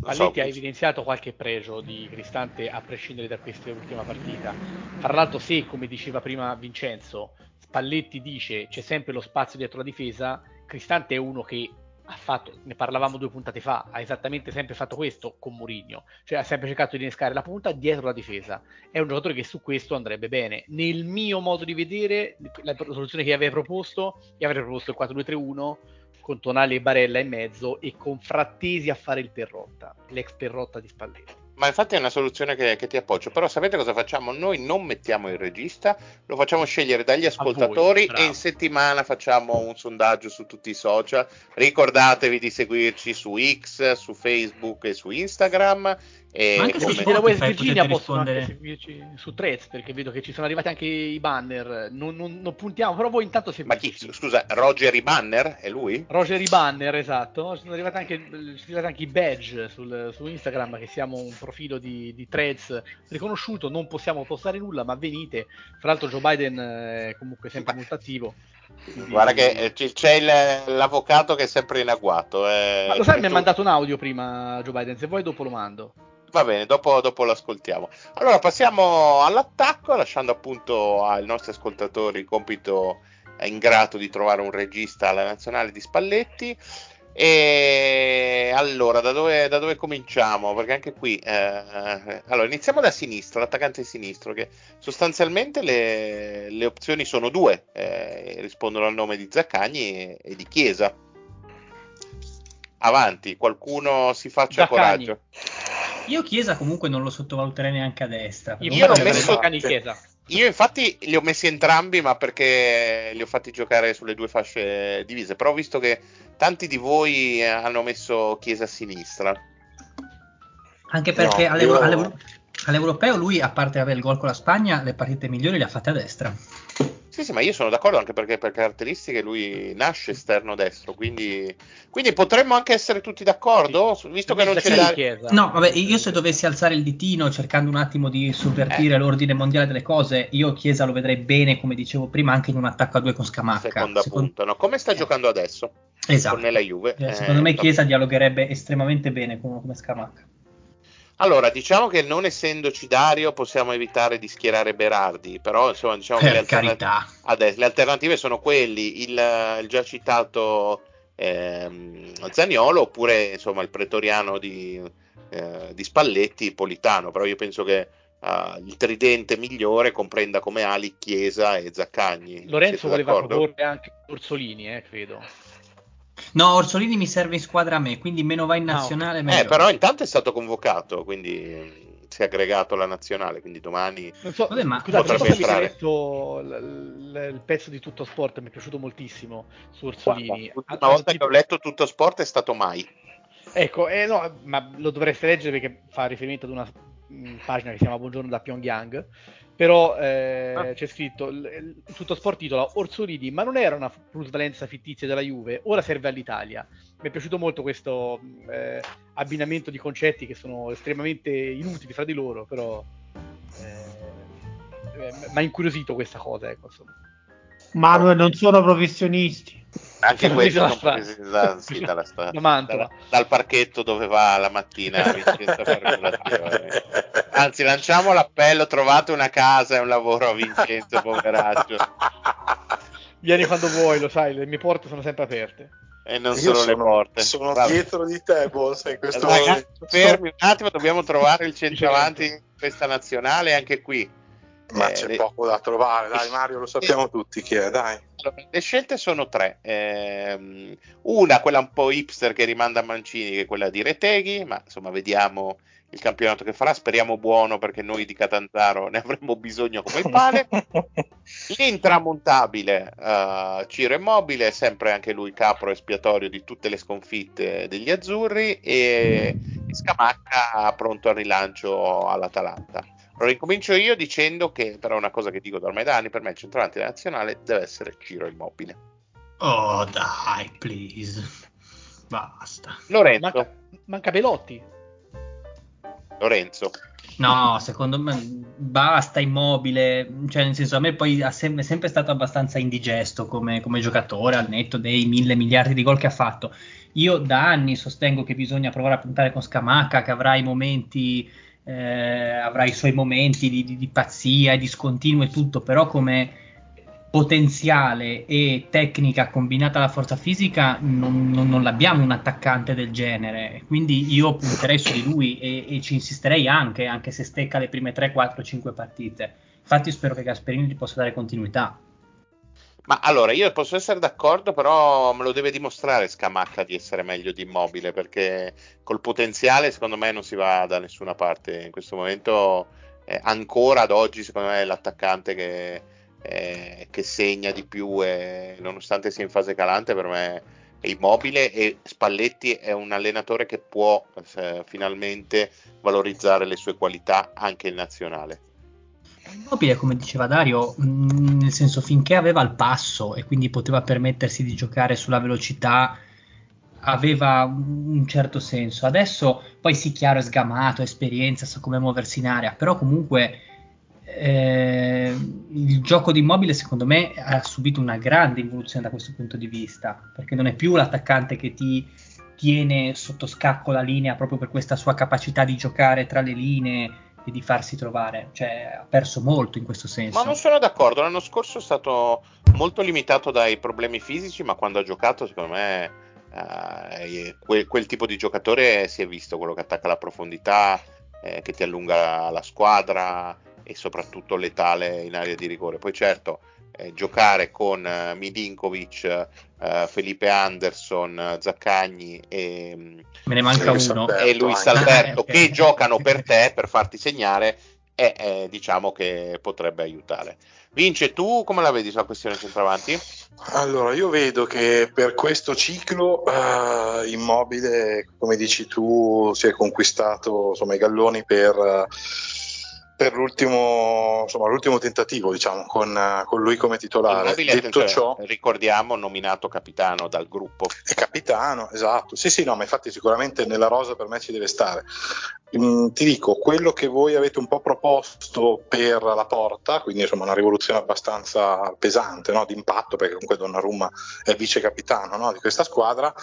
S3: Spalletti so. ha evidenziato qualche pregio di Cristante a prescindere da questa ultima partita. Tra l'altro, se come diceva prima Vincenzo, Spalletti dice c'è sempre lo spazio dietro la difesa, Cristante è uno che ha fatto, ne parlavamo due puntate fa, ha esattamente sempre fatto questo con Mourinho, cioè ha sempre cercato di innescare la punta dietro la difesa. È un giocatore che su questo andrebbe bene. Nel mio modo di vedere, la soluzione che avevo proposto, io avrei proposto il 4-2-3-1 con Tonali e Barella in mezzo e con Frattesi a fare il Perrotta, l'ex Perrotta di Spalletti.
S1: ma infatti è una soluzione che, che, ti appoggio. Però sapete cosa facciamo? Noi non mettiamo il regista, lo facciamo scegliere dagli ascoltatori voi, e in settimana facciamo un sondaggio su tutti i social. Ricordatevi di seguirci su X, su Facebook e su Instagram
S3: e Ma anche se della West Virginia possono rispondere... anche seguirci su Threads perché vedo che ci sono arrivati anche i banner. Non, non, non puntiamo, però voi intanto
S1: seguiteci. Ma chi? Scusa, Roger i banner? È lui?
S3: Roger i banner, esatto. Sono arrivati anche, sono arrivati anche i badge sul, su Instagram che siamo un profilo di, di, Threads riconosciuto. Non possiamo postare nulla, ma venite. Fra l'altro, Joe Biden è comunque sempre molto attivo.
S1: Guarda che eh, c'è il, l'avvocato che è sempre in agguato. Eh.
S3: Ma lo sai, mi ha mandato un audio prima Joe Biden. Se vuoi, dopo lo mando.
S1: Va bene, dopo, dopo l'ascoltiamo. Allora passiamo all'attacco, lasciando appunto ai nostri ascoltatori il compito ingrato di trovare un regista alla nazionale di Spalletti. E allora, da dove, da dove cominciamo? Perché anche qui, eh, allora, iniziamo da sinistra, l'attaccante sinistro, che sostanzialmente le, le opzioni sono due, eh, rispondono al nome di Zaccagni e, e, di Chiesa. Avanti, qualcuno si faccia Zaccagni. coraggio.
S6: Io Chiesa comunque non lo sottovaluterei neanche a destra.
S3: Io l'ho messo Cani Chiesa.
S1: Io infatti li ho messi entrambi, ma perché li ho fatti giocare sulle due fasce divise. Però ho visto che tanti di voi hanno messo Chiesa a sinistra.
S6: Anche perché no, all'Euro- io... all'Euro- all'Europeo lui, a parte avere il gol con la Spagna, le partite migliori le ha fatte a destra.
S1: Sì, sì, ma io sono d'accordo anche perché per caratteristiche lui nasce esterno destro, quindi, quindi potremmo anche essere tutti d'accordo, sì. visto che non c'è
S6: da... Chiesa. No, vabbè, io se dovessi alzare il ditino cercando un attimo di sovvertire eh. l'ordine mondiale delle cose, io Chiesa lo vedrei bene, come dicevo prima, anche in un attacco a due con Scamacca.
S1: Seconda Secondo... punta, no? Come sta eh. giocando adesso?
S6: Esatto.
S1: Con nella Juve.
S6: Eh, secondo me Chiesa dialogherebbe estremamente bene con, come Scamacca.
S1: Allora, diciamo che non essendoci Dario possiamo evitare di schierare Berardi, però insomma diciamo
S6: per
S1: che
S6: le, alternat-
S1: adesso, le, alternative sono quelli, il, il già citato ehm, Zaniolo oppure insomma il pretoriano di, eh, di Spalletti, Politano, però io penso che uh, il tridente migliore comprenda come ali Chiesa e Zaccagni.
S3: Lorenzo voleva proporre anche Orsolini, eh, credo.
S6: No, Orsolini mi serve in squadra a me, quindi meno va in nazionale. Ah,
S1: okay. eh, però intanto è stato convocato, quindi mm, si è aggregato alla nazionale, quindi domani
S3: non so, Vabbè, ma scusate, potrebbe entrare. letto l- l- il pezzo di Tutto Sport, mi è piaciuto moltissimo su Orsolini.
S1: Guarda, l'ultima volta tipo... che ho letto Tutto Sport è stato mai.
S3: Ecco, eh, no, ma lo dovreste leggere perché fa riferimento ad una pagina che si chiama Buongiorno da Pyongyang però eh, ah. c'è scritto il, tutto sport titola Orsolini ma non era una plusvalenza fittizia della Juve ora serve all'Italia mi è piaciuto molto questo eh, abbinamento di concetti che sono estremamente inutili fra di loro però eh, eh mi ha incuriosito questa cosa ecco, insomma.
S4: Manuel non sono professionisti
S1: anche questo non presi da, sì, dalla sta- dal, dal parchetto dove va la mattina anzi lanciamo l'appello trovate una casa e un lavoro a Vincenzo poveraccio.
S3: Vieni quando vuoi lo sai le mie porte sono sempre aperte.
S1: E non Io solo sono, le porte.
S2: sono Vabbè. dietro di te boss in questo
S1: Ragazzi, momento. fermi un attimo dobbiamo trovare il centravanti in questa nazionale anche qui
S2: ma eh, c'è le... poco da trovare, dai Mario, lo sappiamo eh, tutti chi è, dai.
S1: Le scelte sono tre. Eh, una, quella un po' hipster che rimanda a Mancini, che è quella di Reteghi, ma insomma vediamo il campionato che farà, speriamo buono perché noi di Catanzaro ne avremmo bisogno come il pane. L'intramontabile uh, Ciro Immobile, sempre anche lui capro espiatorio di tutte le sconfitte degli azzurri e Scamacca pronto al rilancio all'Atalanta. Allora incomincio io dicendo che, però è una cosa che dico da ormai da anni, per me il centravanti nazionale deve essere Ciro Immobile.
S6: Oh dai, please. Basta.
S1: Lorenzo.
S3: Manca, manca Belotti.
S1: Lorenzo.
S6: No, secondo me basta immobile, cioè nel senso a me poi è sempre, sempre stato abbastanza indigesto come, come, giocatore al netto dei mille miliardi di gol che ha fatto. Io da anni sostengo che bisogna provare a puntare con Scamacca, che avrà i momenti eh, avrà i suoi momenti di, di, di pazzia e di scontinuo e tutto, però come potenziale e tecnica combinata alla forza fisica non, non, non, l'abbiamo un attaccante del genere. Quindi io punterei su di lui e, e, ci insisterei anche anche se stecca le prime 3, 4, 5 partite. Infatti spero che Gasperini gli possa dare continuità
S1: Ma allora, io posso essere d'accordo, però me lo deve dimostrare Scamacca di essere meglio di Immobile, perché col potenziale secondo me non si va da nessuna parte. In questo momento, eh, ancora ad oggi, secondo me è l'attaccante che, eh, che segna di più, e, nonostante sia in fase calante, per me è Immobile e Spalletti è un allenatore che può eh, finalmente valorizzare le sue qualità anche in nazionale.
S6: Immobile, come diceva Dario, mh, mm, nel senso finché aveva il passo e quindi poteva permettersi di giocare sulla velocità, aveva un certo senso. Adesso poi sì, chiaro, è sgamato, esperienza, sa come muoversi in area, però comunque eh, il gioco di Immobile secondo me ha subito una grande evoluzione da questo punto di vista, perché non è più l'attaccante che ti tiene sotto scacco la linea proprio per questa sua capacità di giocare tra le linee e di farsi trovare, cioè ha perso molto in questo senso.
S1: Ma non sono d'accordo, l'anno scorso è stato molto limitato dai problemi fisici, ma quando ha giocato secondo me eh, quel, quel, tipo di giocatore si è visto, quello che attacca la profondità, eh, che ti allunga la squadra e soprattutto letale in area di rigore. Poi certo, eh, giocare con eh, Eh, Felipe Anderson, Zaccagni e,
S6: Me ne manca
S1: Luis
S6: uno.
S1: e Luis Alberto che giocano per te, per farti segnare, e eh, diciamo che potrebbe aiutare. Vince, tu come la vedi sulla questione centravanti?
S2: Allora, io vedo che per questo ciclo uh, immobile, come dici tu, si è conquistato insomma, i galloni per... Uh, per l'ultimo, insomma, l'ultimo tentativo, diciamo, con, con lui come titolare.
S1: Detto ciò, ricordiamo, nominato capitano dal gruppo.
S2: È capitano, esatto. Sì, sì, no, ma infatti sicuramente nella rosa per me ci deve stare. Mm, ti dico, quello che voi avete un po' proposto per la porta, quindi insomma una rivoluzione abbastanza pesante, no? d'impatto, perché comunque Donnarumma è vice capitano no? di questa squadra,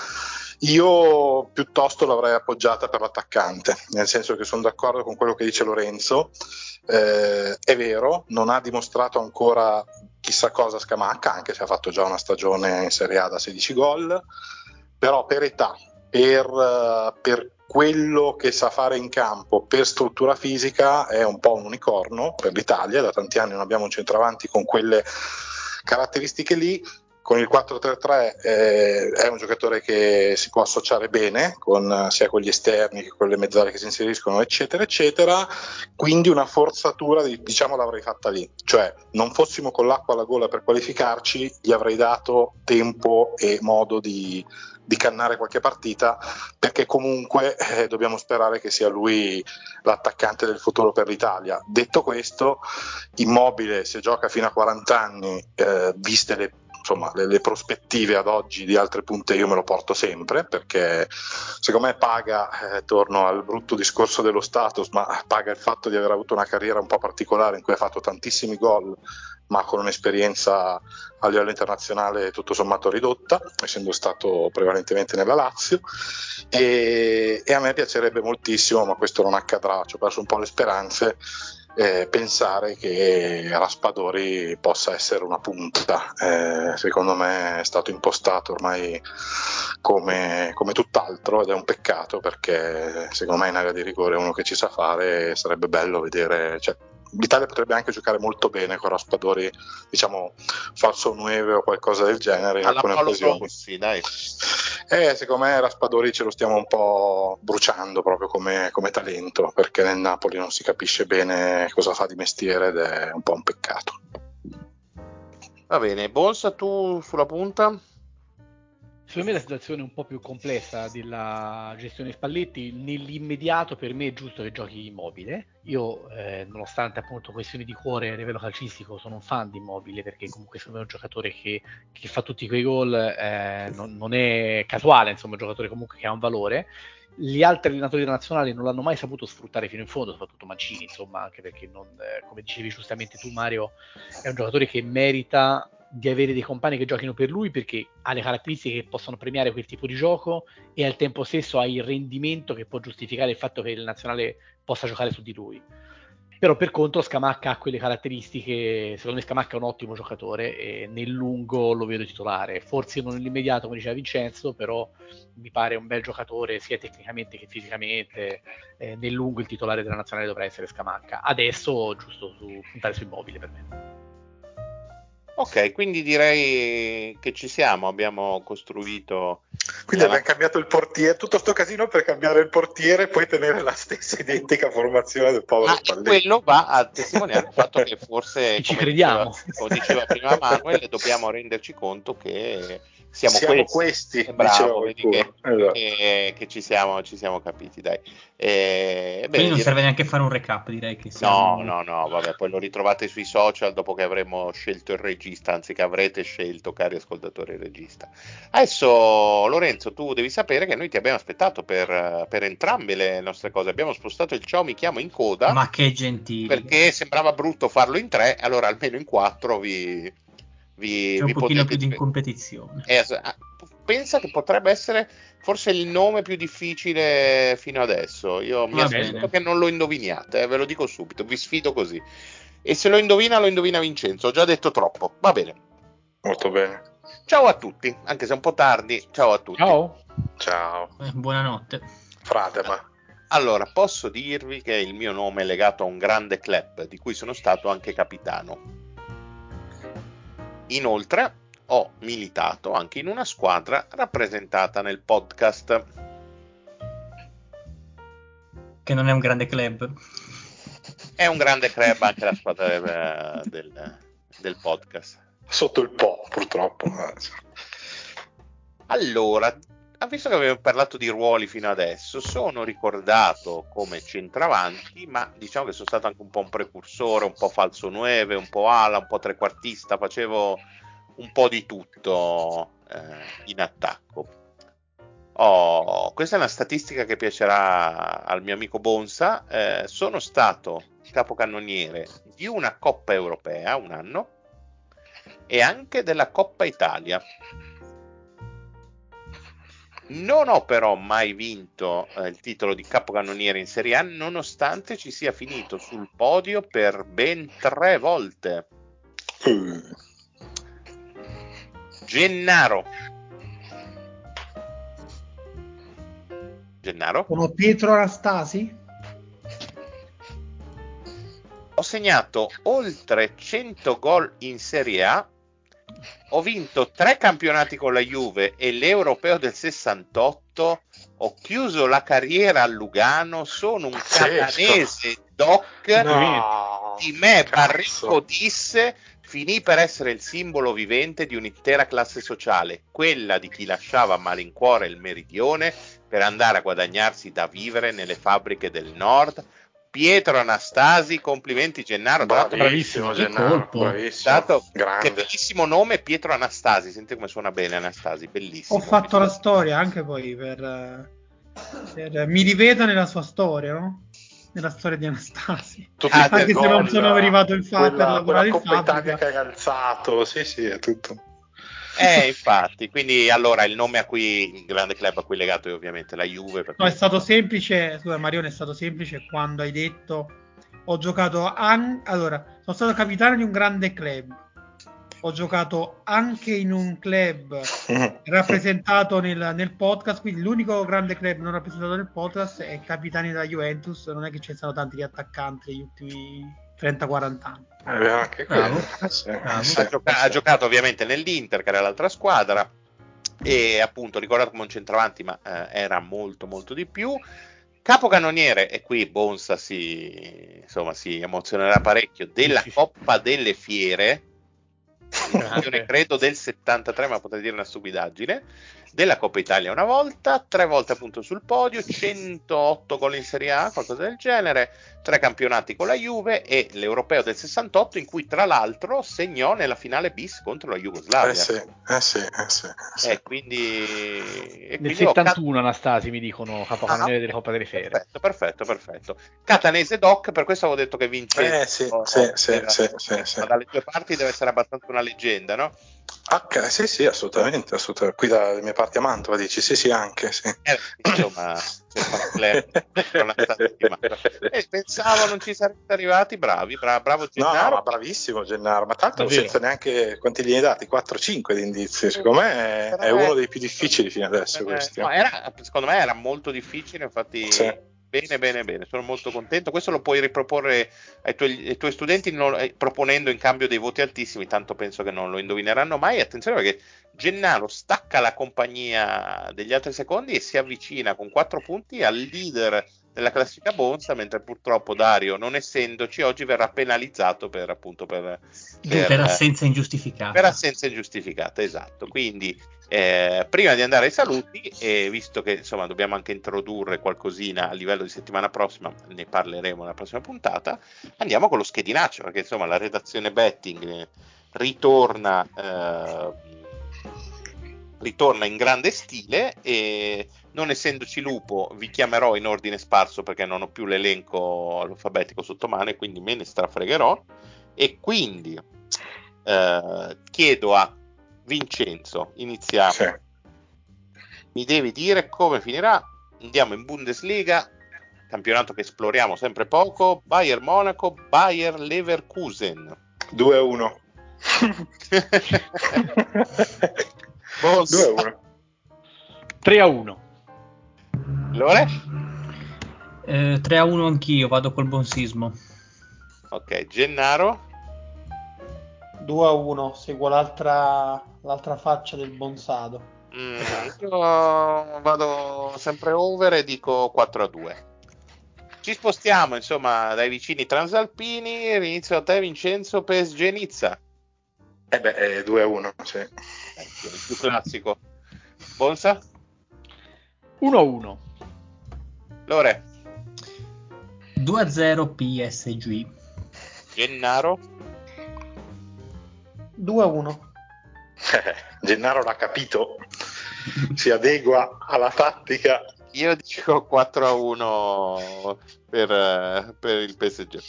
S2: io piuttosto l'avrei appoggiata per l'attaccante, nel senso che sono d'accordo con quello che dice Lorenzo, eh, è vero, non ha dimostrato ancora chissà cosa Scamacca, anche se ha fatto già una stagione in Serie A da 16 gol, però per età, per, per quello che sa fare in campo per struttura fisica è un po' un unicorno per l'Italia, da tanti anni non abbiamo un centravanti con quelle caratteristiche lì con il 4-3-3 eh, è un giocatore che si può associare bene con, sia con gli esterni che con le mezzali che si inseriscono, eccetera, eccetera. Quindi una forzatura, diciamo, l'avrei fatta lì. Cioè, non fossimo con l'acqua alla gola per qualificarci, gli avrei dato tempo e modo di, di cannare qualche partita, perché comunque eh, dobbiamo sperare che sia lui l'attaccante del futuro per l'Italia. Detto questo, immobile se gioca fino a 40 anni, eh, viste le insomma, le, le, prospettive ad oggi di altre punte io me lo porto sempre perché secondo me paga, eh, torno al brutto discorso dello status, ma paga il fatto di aver avuto una carriera un po' particolare in cui ha fatto tantissimi gol ma con un'esperienza a livello internazionale tutto sommato ridotta, essendo stato prevalentemente nella Lazio. E, e, a me piacerebbe moltissimo, ma questo non accadrà, ci ho perso un po' le speranze, eh, pensare che Raspadori possa essere una punta. Eh, secondo me è stato impostato ormai come, come, tutt'altro ed è un peccato perché secondo me in area di rigore uno che ci sa fare sarebbe bello vedere. Cioè, l'Italia potrebbe anche giocare molto bene con Raspadori, diciamo falso 9 o qualcosa del genere
S1: Alla
S2: alcune occasioni.
S1: Rossi, dai.
S2: Eh, secondo me Raspadori ce lo stiamo un po' bruciando proprio come, come, talento, perché nel Napoli non si capisce bene cosa fa di mestiere ed è un po' un peccato.
S1: Va bene, Bolsa tu sulla punta?
S3: Secondo me la situazione è un po' più complessa della gestione Spalletti. Nell'immediato per me è giusto che giochi immobile. Io, eh, nonostante appunto questioni di cuore a livello calcistico, sono un fan di immobile perché comunque secondo è un giocatore che, che fa tutti quei gol, eh, non, non, è casuale, insomma, è un giocatore comunque che ha un valore. Gli altri allenatori della nazionale non l'hanno mai saputo sfruttare fino in fondo, soprattutto Mancini, insomma, anche perché, non, eh, come dicevi giustamente tu, Mario, è un giocatore che merita di avere dei compagni che giochino per lui perché ha le caratteristiche che possono premiare quel tipo di gioco e al tempo stesso ha il rendimento che può giustificare il fatto che il nazionale possa giocare su di lui. Però per contro Scamacca ha quelle caratteristiche, secondo me Scamacca è un ottimo giocatore e nel lungo lo vedo titolare, forse non nell'immediato come diceva Vincenzo, però mi pare un bel giocatore sia tecnicamente che fisicamente, eh, nel lungo il titolare della nazionale dovrà essere Scamacca. Adesso giusto su, puntare su immobile per me.
S1: Ok, quindi direi che ci siamo, abbiamo costruito...
S2: Quindi abbiamo cambiato il portiere, tutto sto casino per cambiare il portiere e poi tenere la stessa identica formazione del povero
S1: ah, Quello va a testimoniare il fatto che forse,
S3: ci crediamo.
S1: Diceva, come diceva prima Manuel, dobbiamo renderci conto che siamo,
S2: siamo
S1: questi.
S2: questi
S1: bravo, vedi che, esatto. che, che, ci, siamo, ci siamo capiti, dai.
S6: Eh, beh, Quindi non serve neanche fare un recap, direi che
S1: siamo... No, no, no, vabbè, poi lo ritrovate sui social dopo che avremo scelto il regista, anzi che avrete scelto, cari ascoltatori, il regista. Adesso, Lorenzo, tu devi sapere che noi ti abbiamo aspettato per, per entrambe le nostre cose. Abbiamo spostato il ciao mi chiamo in coda.
S6: Ma che gentile.
S1: Perché sembrava brutto farlo in tre, allora almeno in quattro vi vi,
S6: C'è un
S1: vi
S6: pochino
S1: potete...
S6: più di competizione.
S1: Eh, pensa che potrebbe essere forse il nome più difficile fino adesso. Io mi aspetto che non lo indoviniate, eh, ve lo dico subito, vi sfido così. E se lo indovina, lo indovina Vincenzo. Ho già detto troppo. Va bene.
S2: Molto bene.
S1: Ciao a tutti, anche se è un po' tardi. Ciao a tutti.
S3: Ciao.
S2: Ciao.
S6: Eh, buonanotte.
S2: Fratema.
S1: Allora, posso dirvi che il mio nome è legato a un grande club di cui sono stato anche capitano. Inoltre ho militato anche in una squadra rappresentata nel podcast.
S6: Che non è un grande club.
S1: È un grande club anche la squadra del, del, del podcast.
S2: Sotto il po', purtroppo.
S1: Allora, visto che abbiamo parlato di ruoli fino adesso, sono ricordato come centravanti, ma diciamo che sono stato anche un po' un precursore, un po' falso 9, un po' ala, un po' trequartista, facevo un po' di tutto eh, in attacco. Oh, questa è una statistica che piacerà al mio amico Bonsa. Eh, sono stato capocannoniere di una Coppa Europea un anno e anche della Coppa Italia. Non ho però mai vinto eh, il titolo di capocannoniere in Serie A, nonostante ci sia finito sul podio per ben tre volte. Gennaro. Gennaro?
S4: Sono Pietro Anastasi?
S1: Ho segnato oltre 100 gol in Serie A ho vinto tre campionati con la Juve e l'Europeo del 68, ho chiuso la carriera a Lugano, sono un catanese doc, no, di me Barrico disse finì per essere il simbolo vivente di un'intera classe sociale, quella di chi lasciava a malincuore il meridione per andare a guadagnarsi da vivere nelle fabbriche del nord, Pietro Anastasi, complimenti Gennaro,
S2: bravissimo, bravissimo Gennaro, bravissimo,
S1: che bellissimo nome Pietro Anastasi, senti come suona bene Anastasi, bellissimo.
S4: Ho fatto la storia anche poi per, per, mi rivedo nella sua storia, no? Nella storia di Anastasi. Anche se non sono arrivato in fa-
S2: quella, per lavorare in fabbrica. che hai alzato, sì sì, è tutto.
S1: Eh, infatti, quindi allora il nome a cui il grande club a cui è legato è ovviamente la Juve.
S4: No, è stato semplice, scusa Marione, è stato semplice quando hai detto ho giocato anche allora, sono stato capitano di un grande club. Ho giocato anche in un club rappresentato nel, nel, podcast, quindi l'unico grande club non rappresentato nel podcast è Capitani della Juventus, non è che ci siano tanti attaccanti negli ultimi 30-40 anni.
S2: Eh, anche Bravo. Sì.
S1: Bravo. Ha, gioca- ha, giocato ovviamente nell'Inter, che era l'altra squadra, e appunto ricordato come un centravanti, ma eh, era molto molto di più. Capocannoniere, e qui Bonsa si, insomma, si emozionerà parecchio, della Coppa delle Fiere, credo del 73, ma potrei dire una stupidaggine della Coppa Italia una volta, tre volte appunto sul podio, 108 gol in Serie A, qualcosa del genere, tre campionati con la Juve e l'Europeo del 68 in cui tra l'altro segnò nella finale bis contro la Jugoslavia.
S2: Eh sì, eh sì, eh sì. Eh sì.
S1: E quindi...
S3: E Nel 71 cat... Anastasi mi dicono capocannoniere ah, delle Coppa delle Fiere.
S1: Perfetto, perfetto, perfetto. Catanese Doc, per questo avevo detto che vince.
S2: Eh sì, oh, sì, sì, sì, sì, sì.
S1: Dalle due parti deve essere abbastanza una leggenda, no?
S2: Ok, sì, sì, assolutamente, assolutamente. Qui dalle mie parti a Mantova dici sì, sì, anche, sì.
S1: Eh, insomma, eh, pensavo non ci sareste arrivati, bravi, bra- bravo Gennaro.
S2: No, no, bravissimo Gennaro, ma tanto Davvero? senza neanche, quanti gliene hai dati? 4-5 di indizi, secondo me è, è uno dei più difficili fino adesso.
S1: Eh, no, era, secondo me era molto difficile, infatti...
S2: Sì
S1: Bene, bene, bene, sono molto contento. Questo lo puoi riproporre ai tuoi, ai tuoi studenti non, eh, proponendo in cambio dei voti altissimi, tanto penso che non lo indovineranno mai. Attenzione perché Gennaro stacca la compagnia degli altri secondi e si avvicina con 4 punti al leader della classifica Bonza, mentre purtroppo Dario, non essendoci, oggi verrà penalizzato per appunto per,
S6: per, per assenza ingiustificata.
S1: Per assenza ingiustificata, esatto. Quindi eh, prima di andare ai saluti, e visto che insomma dobbiamo anche introdurre qualcosina a livello di settimana prossima, ne parleremo nella prossima puntata, andiamo con lo schedinaccio, perché insomma la redazione betting ritorna. Eh, ritorna in grande stile e non essendoci lupo vi chiamerò in ordine sparso perché non ho più l'elenco alfabetico sotto mano e quindi me ne strafregherò e quindi eh, chiedo a Vincenzo iniziamo sì. mi devi dire come finirà andiamo in Bundesliga campionato che esploriamo sempre poco Bayer Monaco Bayer Leverkusen
S2: 2-1
S3: Boss. 2-1. 3-1.
S1: Lore?
S6: Eh, 3-1 anch'io, vado col buon sismo.
S1: Ok, Gennaro?
S4: 2-1, seguo l'altra, l'altra faccia del Bonsado.
S1: Mm, io vado sempre over e dico 4-2. Ci spostiamo insomma dai vicini transalpini. Inizio a te, Vincenzo, PSG Nizza.
S2: Eh beh, è 2 a 1, sì. Eh,
S1: il più classico. Bonsa?
S3: 1 a 1.
S1: Lore?
S6: 2 a 0 PSG.
S1: Gennaro?
S4: 2 a 1.
S2: Gennaro l'ha capito, si adegua alla tattica
S1: io dico 4 a 1 per, per il PSG.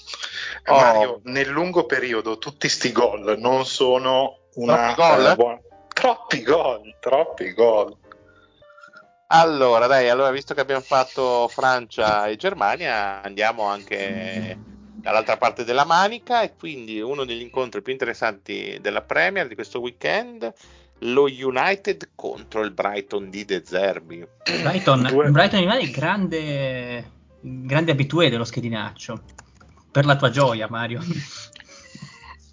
S2: Oh. Mario, nel lungo periodo tutti sti gol non sono una troppi gol, uh, buona... troppi gol, troppi gol.
S1: Allora, dai, allora visto che abbiamo fatto Francia e Germania, andiamo anche dall'altra parte della manica e quindi uno degli incontri più interessanti della Premier di questo weekend lo United contro il Brighton di De Zerbi.
S6: Brighton. Brighton è grande, grande abitué dello schedinaccio. Per la tua gioia, Mario.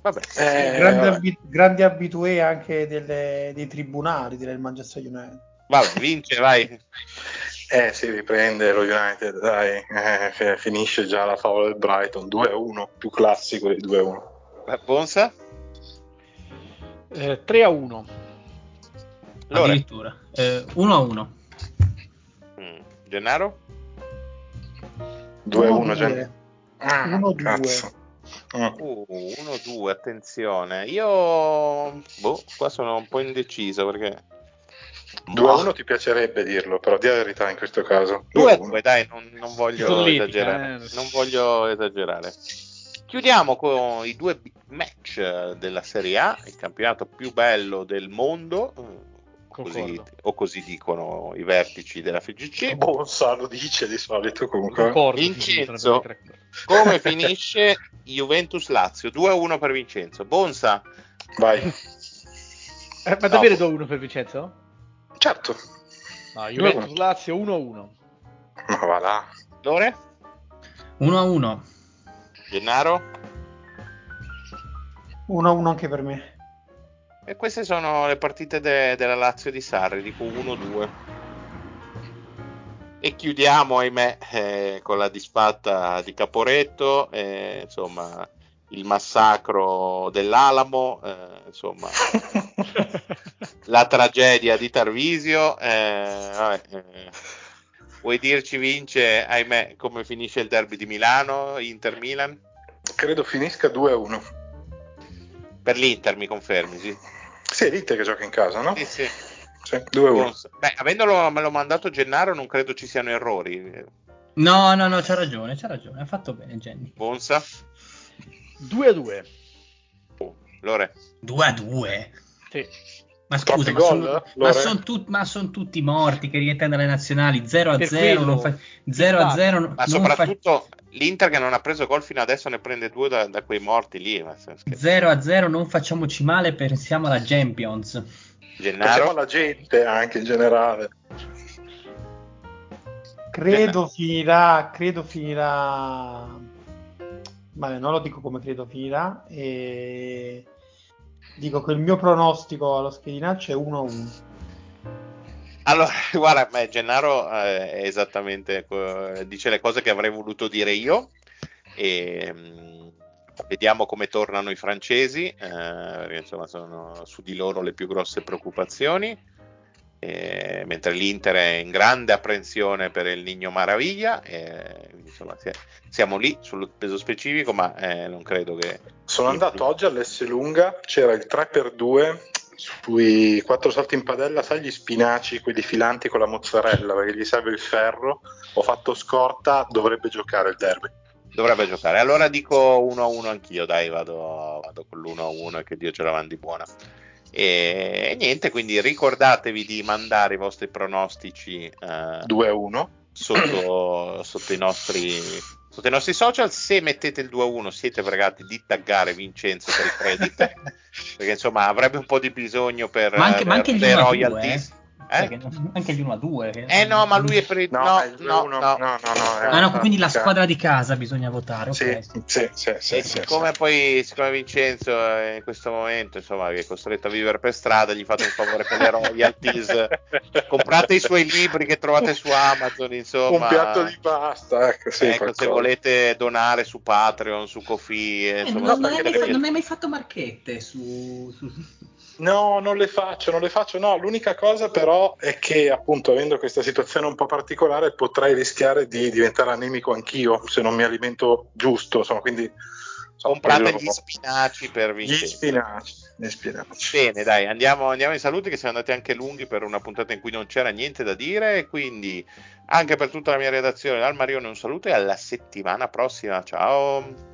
S4: Vabbè, eh, grande, abi- grande abitué anche delle, dei tribunali del Manchester United.
S1: Vabbè, vince, vai.
S2: Eh, si riprende lo United, dai, eh, finisce già la favola del Brighton 2-1, più classico di 2-1.
S1: Bonsa?
S3: Eh, 3-1.
S6: Allora. Addirittura. Eh, 1 a 1.
S1: Mm. Gennaro?
S2: 2 a 1. 1
S4: a 2.
S1: 1-2, attenzione. Io boh, qua sono un po' indeciso perché
S2: 2 a 1 ti piacerebbe dirlo, però di la verità in questo caso.
S1: 2 a 2, dai, non, non voglio Sollitica, esagerare. Eh. Non voglio esagerare. Chiudiamo con i due big match della Serie A, il campionato più bello del mondo Così, o così dicono i vertici della FGC.
S2: Bonsa lo dice di solito comunque.
S1: Concordo, Vincenzo, come finisce Juventus Lazio? 2-1 per Vincenzo. Bonsa.
S2: Vai.
S3: Eh, ma davvero 2-1 per Vincenzo?
S2: Certo.
S3: No, Juventus Lazio 1-1.
S2: Ma va là.
S1: Lore?
S6: 1-1.
S1: Gennaro?
S4: 1-1 anche per me.
S1: E queste sono le partite de- della Lazio di Sarri, dico 1-2. E chiudiamo, ahimè, eh, con la disfatta di Caporetto, eh, insomma, il massacro dell'Alamo, eh, insomma, la tragedia di Tarvisio. Eh, vabbè, eh, vuoi dirci, vince, ahimè, come finisce il derby di Milano, Inter-Milan?
S2: Credo finisca 2-1.
S1: Per l'Inter, mi confermi, sì?
S2: Sì, è l'Inter che gioca in casa, no?
S1: Sì, sì.
S2: sì 2-1.
S1: Beh, avendolo me l'ho mandato Gennaro, non credo ci siano errori.
S6: No, no, no, c'ha ragione, c'ha ragione. Ha fatto bene, Jenny.
S1: Bonsa?
S3: 2 a 2.
S1: Oh, Lore?
S6: 2 a 2?
S3: Sì.
S6: Ma scusa, ma, sono, ma, son tut, ma sono tutti morti che rientrano dalle nazionali. 0 a 0, fa, 0 a 0
S1: ma soprattutto fa... l'Inter che non ha preso gol fino adesso ne prende due da, da quei morti lì
S6: 0 a 0 non facciamoci male pensiamo alla
S4: credo finirà, credo finirà, vabbè, non lo dico come credo finirà, e dico che il mio pronostico allo schedinaccio è 1-1.
S1: Allora, guarda, beh, Gennaro eh, è esattamente eh, dice le cose che avrei voluto dire io. E, mh, vediamo come tornano i francesi, eh, perché insomma sono su di loro le più grosse preoccupazioni. Eh, mentre l'Inter è in grande apprensione per il Nigno Maraviglia, eh, insomma, siamo lì sul peso specifico, ma eh, non credo che.
S2: Sono andato oggi all'Esselunga, c'era il 3x2 sui quattro salti in padella, sai gli spinaci, quelli filanti con la mozzarella, perché gli serve il ferro. Ho fatto scorta, dovrebbe giocare il derby.
S1: Dovrebbe giocare. Allora dico 1-1 anch'io, dai, vado, vado con l'1-1 e che Dio ce la mandi buona. E, e, niente, quindi ricordatevi di mandare i vostri pronostici eh,
S2: 2-1
S1: sotto, sotto, i nostri, sotto, i nostri, social. Se mettete il 2-1 siete pregati di taggare Vincenzo per i credit, perché insomma avrebbe un po' di bisogno per,
S6: ma anche,
S1: per
S6: ma anche
S1: le royalties.
S6: Eh? Eh? Anche gli 1 a 2.
S1: Eh no, ma lui è per il
S2: no,
S1: no,
S2: no, no, no, no,
S6: ah, no, quindi la squadra di casa bisogna votare.
S2: Okay. Sì, sì, sì, sì,
S1: e siccome poi, siccome Vincenzo in questo momento, insomma, che è costretto a vivere per strada, gli fate un favore per le royalties. comprate i suoi libri che trovate su Amazon, insomma.
S2: Un piatto di pasta, ecco, sì,
S1: ecco se volete donare su Patreon, su Kofi,
S6: eh, insomma, non, non, hai mai, non, hai mai, fatto marchette su... su...
S2: No, non le faccio, non le faccio. No, l'unica cosa però è che appunto avendo questa situazione un po' particolare potrei rischiare di diventare anemico anch'io se non mi alimento giusto, insomma, quindi
S1: comprate gli spinaci per vincere.
S2: Gli spinaci, gli spinaci.
S1: Bene, dai, andiamo, andiamo in saluti che siamo andati anche lunghi per una puntata in cui non c'era niente da dire, quindi anche per tutta la mia redazione dal Marione un saluto e alla settimana prossima. Ciao.